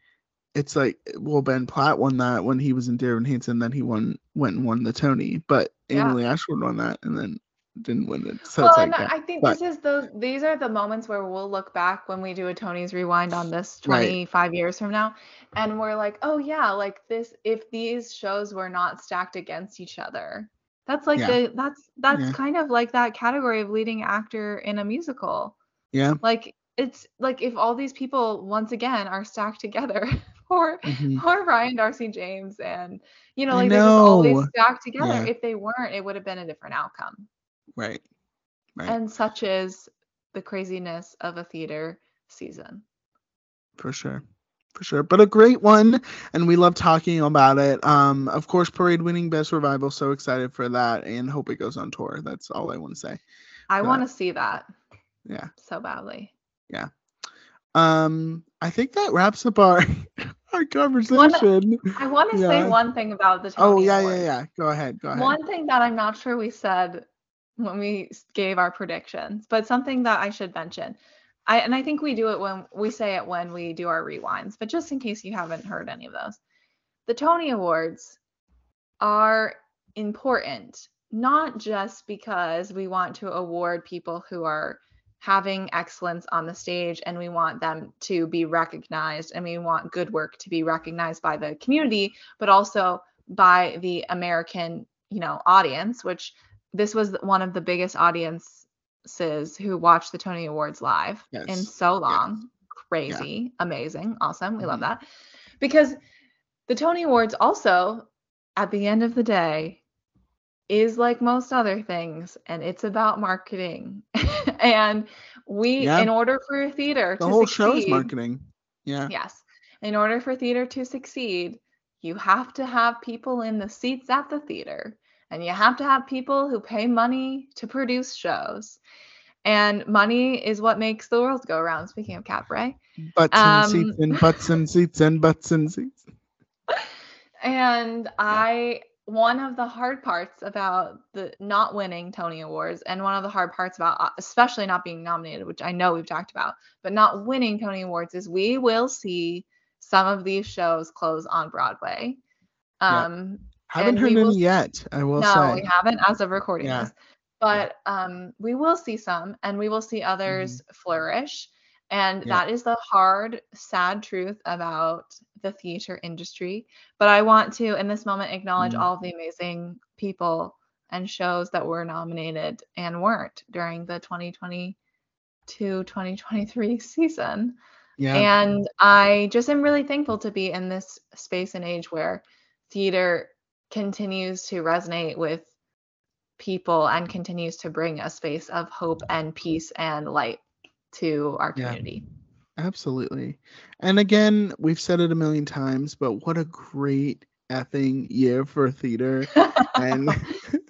Speaker 1: it's like well Ben Platt won that when he was in Dear Evan Hansen, then he won went and won the Tony, but
Speaker 2: Yeah.
Speaker 1: Annaleigh Ashford won that and then didn't win it. So
Speaker 2: well,
Speaker 1: it's like
Speaker 2: and
Speaker 1: yeah.
Speaker 2: I think
Speaker 1: but-
Speaker 2: this is those. These are the moments where we'll look back when we do a Tony's rewind on this
Speaker 1: Right.
Speaker 2: 25 years from now, and we're like, oh yeah, like this. If these shows were not stacked against each other, That's like
Speaker 1: Yeah.
Speaker 2: the that's that's
Speaker 1: Yeah.
Speaker 2: kind of like that category of leading actor in a musical.
Speaker 1: Yeah.
Speaker 2: Like it's like if all these people once again are stacked together or
Speaker 1: Mhm.
Speaker 2: or Brian d'Arcy James and you know like they're just always stacked together.
Speaker 1: Yeah.
Speaker 2: If they weren't, it would have been a different outcome.
Speaker 1: Right. Right.
Speaker 2: And such is the craziness of a theater season.
Speaker 1: for sure for sure but a great one and we love talking about it um of course parade winning best revival so excited for that and hope it goes on tour that's all i want to say
Speaker 2: I want to see that
Speaker 1: yeah
Speaker 2: so badly.
Speaker 1: Um i think that wraps up our our conversation
Speaker 2: I want to
Speaker 1: Yeah.
Speaker 2: say one thing about the Tony
Speaker 1: oh yeah
Speaker 2: Awards.
Speaker 1: yeah yeah go ahead go ahead
Speaker 2: One thing that I'm not sure we said when we gave our predictions, but something that I should mention. I and I think we do it when we say it when we do our rewinds, but just in case you haven't heard any of those. The Tony Awards are important not just because we want to award people who are having excellence on the stage and we want them to be recognized and we want good work to be recognized by the community but also by the American, you know, audience, which this was one of the biggest audiences who watched the Tony Awards live in so long. Crazy, amazing, awesome. We love
Speaker 1: Mhm.
Speaker 2: that. Because the Tony Awards also at the end of the day is like most other things and it's about marketing. and we
Speaker 1: Yeah.
Speaker 2: in order for theater
Speaker 1: the
Speaker 2: to
Speaker 1: whole
Speaker 2: succeed,
Speaker 1: show is marketing yeah
Speaker 2: Yes. In order for theater to succeed, you have to have people in the seats at the theater and you have to have people who pay money to produce shows. And money is what makes the world go around. Speaking of cabaret.
Speaker 1: butts and seats
Speaker 2: Um,
Speaker 1: and butts and seats and butts and seats
Speaker 2: And I one of the hard parts about the not winning Tony Awards and one of the hard parts about uh, especially not being nominated, which I know we've talked about, but not winning Tony Awards is we will see some of these shows close on Broadway.
Speaker 1: Yeah.
Speaker 2: Um
Speaker 1: haven't heard any yet i will
Speaker 2: no,
Speaker 1: say
Speaker 2: we haven't as of recording
Speaker 1: Yeah.
Speaker 2: this. But um, we will see some, and we will see others flourish. And
Speaker 1: Mm-hmm. Yeah.
Speaker 2: that is the hard, sad truth about the theater industry. But I want to, in this moment, acknowledge
Speaker 1: Mhm.
Speaker 2: all of the amazing people and shows that were nominated and weren't during the 2022 2023 season.
Speaker 1: yeah
Speaker 2: And I just am really thankful to be in this space and age where theater continues to resonate with people and continues to bring a space of hope and peace and light to our community. Yeah.
Speaker 1: Absolutely. And again, we've said it a million times, but what a great effing year for theater. And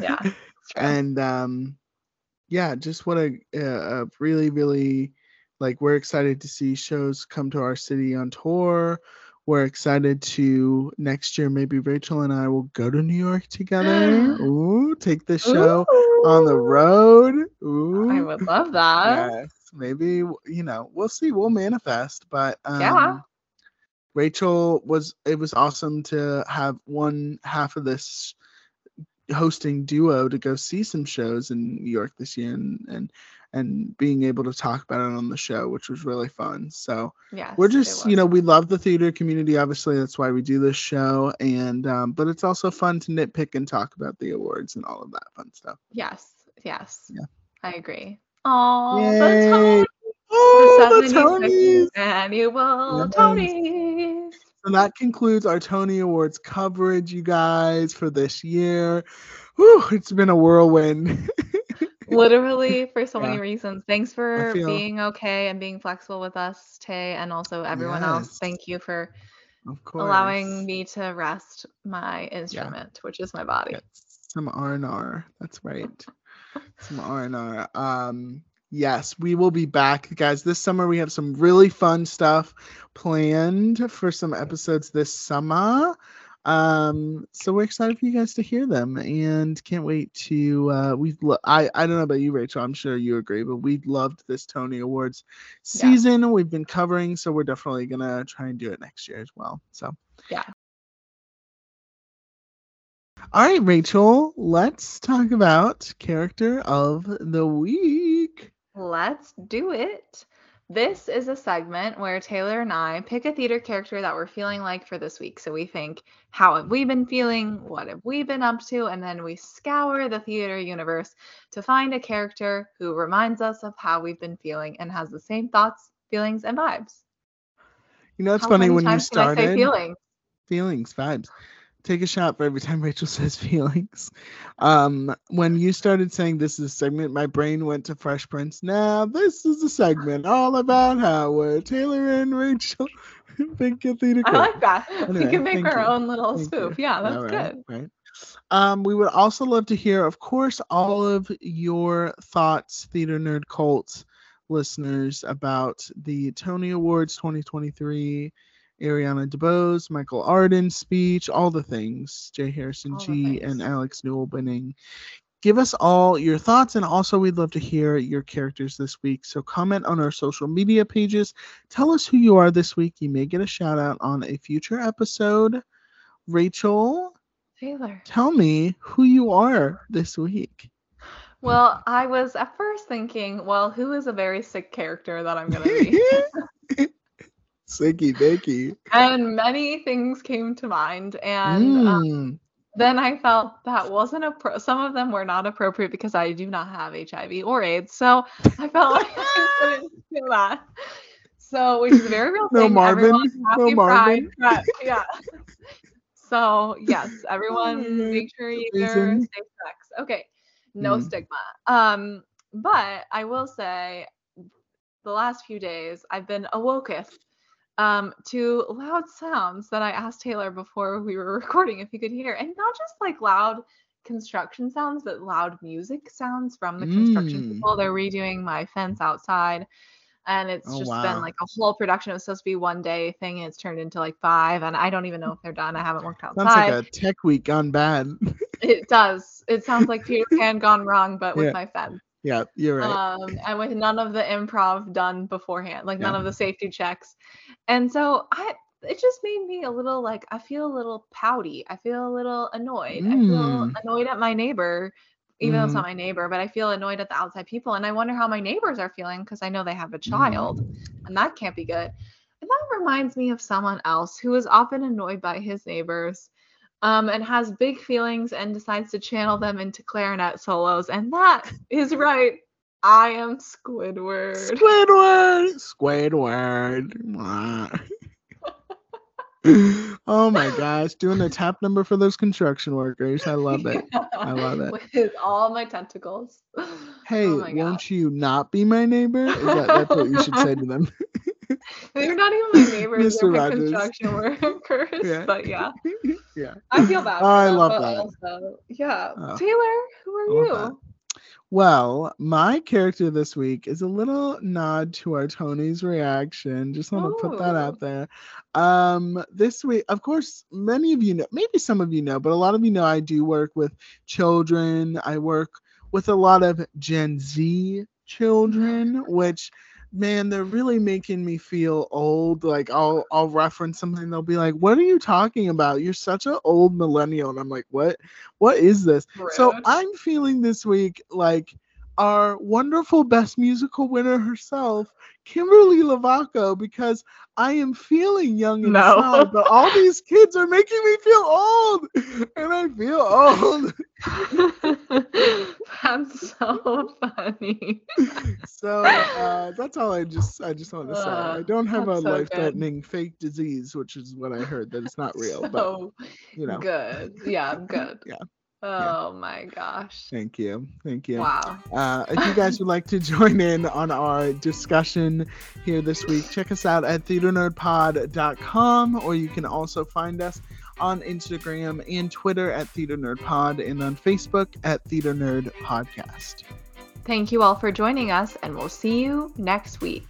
Speaker 2: Yeah,
Speaker 1: and um yeah, just what a, a a really really like we're excited to see shows come to our city on tour. We're excited to next year maybe Rachel and I will go to New York together. Ooh, take the show on the road. Ooh.
Speaker 2: I would love that.
Speaker 1: Yes, maybe you know we'll see. We'll manifest, but um,
Speaker 2: Yeah.
Speaker 1: Rachel was. It was awesome to have one half of this hosting duo to go see some shows in New York this year, and and and being able to talk about it on the show, which was really fun. So
Speaker 2: yeah
Speaker 1: we're just you know we love the theater community. Obviously, that's why we do this show, and um, but it's also fun to nitpick and talk about the awards and all of that fun stuff.
Speaker 2: Yes. Yes.
Speaker 1: Yeah.
Speaker 2: I agree. Oh, the Tonys.
Speaker 1: Oh, the
Speaker 2: 76th
Speaker 1: Tonys!
Speaker 2: Annual
Speaker 1: Yes.
Speaker 2: Tonys.
Speaker 1: So that concludes our Tony Awards coverage, you guys, for this year. Whew, it's been a whirlwind.
Speaker 2: Literally for so
Speaker 1: Yeah.
Speaker 2: many reasons. Thanks for
Speaker 1: feel-
Speaker 2: being okay and being flexible with us, Tay, and also everyone else. Thank you for allowing me to rest my instrument, which is my body.
Speaker 1: Yes, some R and R. That's right. Some R and R. Um, yes, we will be back, guys. This summer we have some really fun stuff planned for some episodes this summer. Um, so we're excited for you guys to hear them, and can't wait to. Uh, we've. Lo- I I don't know about you, Rachel. I'm sure you agree, but we loved this Tony Awards
Speaker 2: Yeah.
Speaker 1: season. We've been covering, so we're definitely gonna try and do it next year as well. So.
Speaker 2: Yeah.
Speaker 1: All right, Rachel, let's talk about character of the week.
Speaker 2: Let's do it. This is a segment where Taylor and I pick a theater character that we're feeling like for this week. So we think, how have we been feeling? What have we been up to? And then we scour the theater universe to find a character who reminds us of how we've been feeling and has the same thoughts, feelings, and vibes.
Speaker 1: You know, it's
Speaker 2: How
Speaker 1: funny when you
Speaker 2: times can I say
Speaker 1: started
Speaker 2: feelings.
Speaker 1: feelings, vibes. Take a shot for every time Rachel says feelings. Um, when you started saying this is a segment, my brain went to Fresh Prince. Now this is a segment all about how we're Taylor and Rachel pick a theater
Speaker 2: I like that.
Speaker 1: Anyway,
Speaker 2: we can make our
Speaker 1: you.
Speaker 2: own little
Speaker 1: Thank you.
Speaker 2: spoof. Yeah, that's
Speaker 1: All right,
Speaker 2: good.
Speaker 1: Right. Um, we would also love to hear, of course, all of your thoughts, Theater Nerd Cult listeners, about the Tony Awards 2023, Ariana DeBose, Michael Arden speech, all the things, J. Harrison
Speaker 2: All Ghee,
Speaker 1: and Alex Newell winning. Give us all your thoughts, and also we'd love to hear your characters this week. So comment on our social media pages. Tell us who you are this week. You may get a shout out on a future episode. Rachel,
Speaker 2: Taylor.
Speaker 1: tell me who you are this week.
Speaker 2: Well, I was at first thinking, well, who is a very sick character that I'm going to be?
Speaker 1: Sicky Bicky.
Speaker 2: and many things came to mind. And um,
Speaker 1: Mm.
Speaker 2: then I felt that wasn't appro- some of them were not appropriate because I do not have HIV or AIDS. So I felt like I couldn't do that. So, which is a very real
Speaker 1: No
Speaker 2: thing.
Speaker 1: Marvin.
Speaker 2: Everyone,
Speaker 1: No Marvin.
Speaker 2: Pride. But, yeah. So yes, everyone
Speaker 1: Alright,
Speaker 2: make sure you safe sex. Okay. No
Speaker 1: Mm.
Speaker 2: stigma. Um, but I will say the last few days I've been awoketh um to loud sounds that I asked Taylor before we were recording if he could hear. And not just like loud construction sounds, but loud music sounds from the construction
Speaker 1: Mm.
Speaker 2: people. They're redoing my fence outside. And it's
Speaker 1: Oh,
Speaker 2: just
Speaker 1: wow.
Speaker 2: been like a whole production. It was supposed to be one day thing, and it's turned into like five. And I don't even know if they're done. I haven't worked outside.
Speaker 1: Sounds like a tech week gone bad.
Speaker 2: It does. It sounds like Peter Pan gone wrong, but with
Speaker 1: Yeah.
Speaker 2: my fence.
Speaker 1: yeah, you're right.
Speaker 2: Um, and with none of the improv done beforehand, like none of the safety checks. And so I it just made me a little like I feel a little pouty. I feel a little annoyed. I feel
Speaker 1: Mm.
Speaker 2: annoyed at my neighbor, even though it's
Speaker 1: Mhm.
Speaker 2: not my neighbor, but I feel annoyed at the outside people. And I wonder how my neighbors are feeling because I know they have a child and that can't be good. And that reminds me of someone else who is often annoyed by his neighbors um, and has big feelings and decides to channel them into clarinet solos. And that is right. I am Squidward.
Speaker 1: Squidward! Squidward. Oh my gosh, doing the tap number for those construction workers. I love it. I love it.
Speaker 2: With all my tentacles.
Speaker 1: Hey,
Speaker 2: oh
Speaker 1: won't you not be my neighbor? Is that, that's what you should say to them.
Speaker 2: They're not even my neighbors, they're my construction workers.
Speaker 1: Yeah.
Speaker 2: But yeah,
Speaker 1: yeah.
Speaker 2: I feel bad. Oh, for
Speaker 1: I love that.
Speaker 2: Also, yeah.
Speaker 1: Oh.
Speaker 2: Taylor, who are you?
Speaker 1: love Well, my character this week is a little nod to our Tony's reaction. Just want to put that out there. Um, this week, of course, many of you know, maybe some of you know, but a lot of you know I do work with children. I work with a lot of Gen Z children, which man, they're really making me feel old. Like I'll I'll reference something, they'll be like, What are you talking about? You're such an old millennial. And I'm like, What? What is this? So I'm feeling this week like our wonderful best musical winner herself, Kimberly Lavaco, because I am feeling young
Speaker 2: No.
Speaker 1: inside, but all these kids are making me feel old, and I feel old.
Speaker 2: That's so funny.
Speaker 1: So uh, that's all I just I just want to say. I
Speaker 2: Uh,
Speaker 1: don't have a
Speaker 2: so
Speaker 1: life-threatening fake disease, which is what I heard that it's not real, but you know.
Speaker 2: good. Yeah, I'm good.
Speaker 1: Yeah.
Speaker 2: Oh my gosh.
Speaker 1: Thank you, thank you.
Speaker 2: Wow.
Speaker 1: Uh, if you guys would like to join in on our discussion here this week, check us out at theaternerdpod.com, or you can also find us on Instagram and Twitter at Theater Nerd Pod and on Facebook at Theater Nerd Podcast.
Speaker 2: Thank you all for joining us, and we'll see you next week.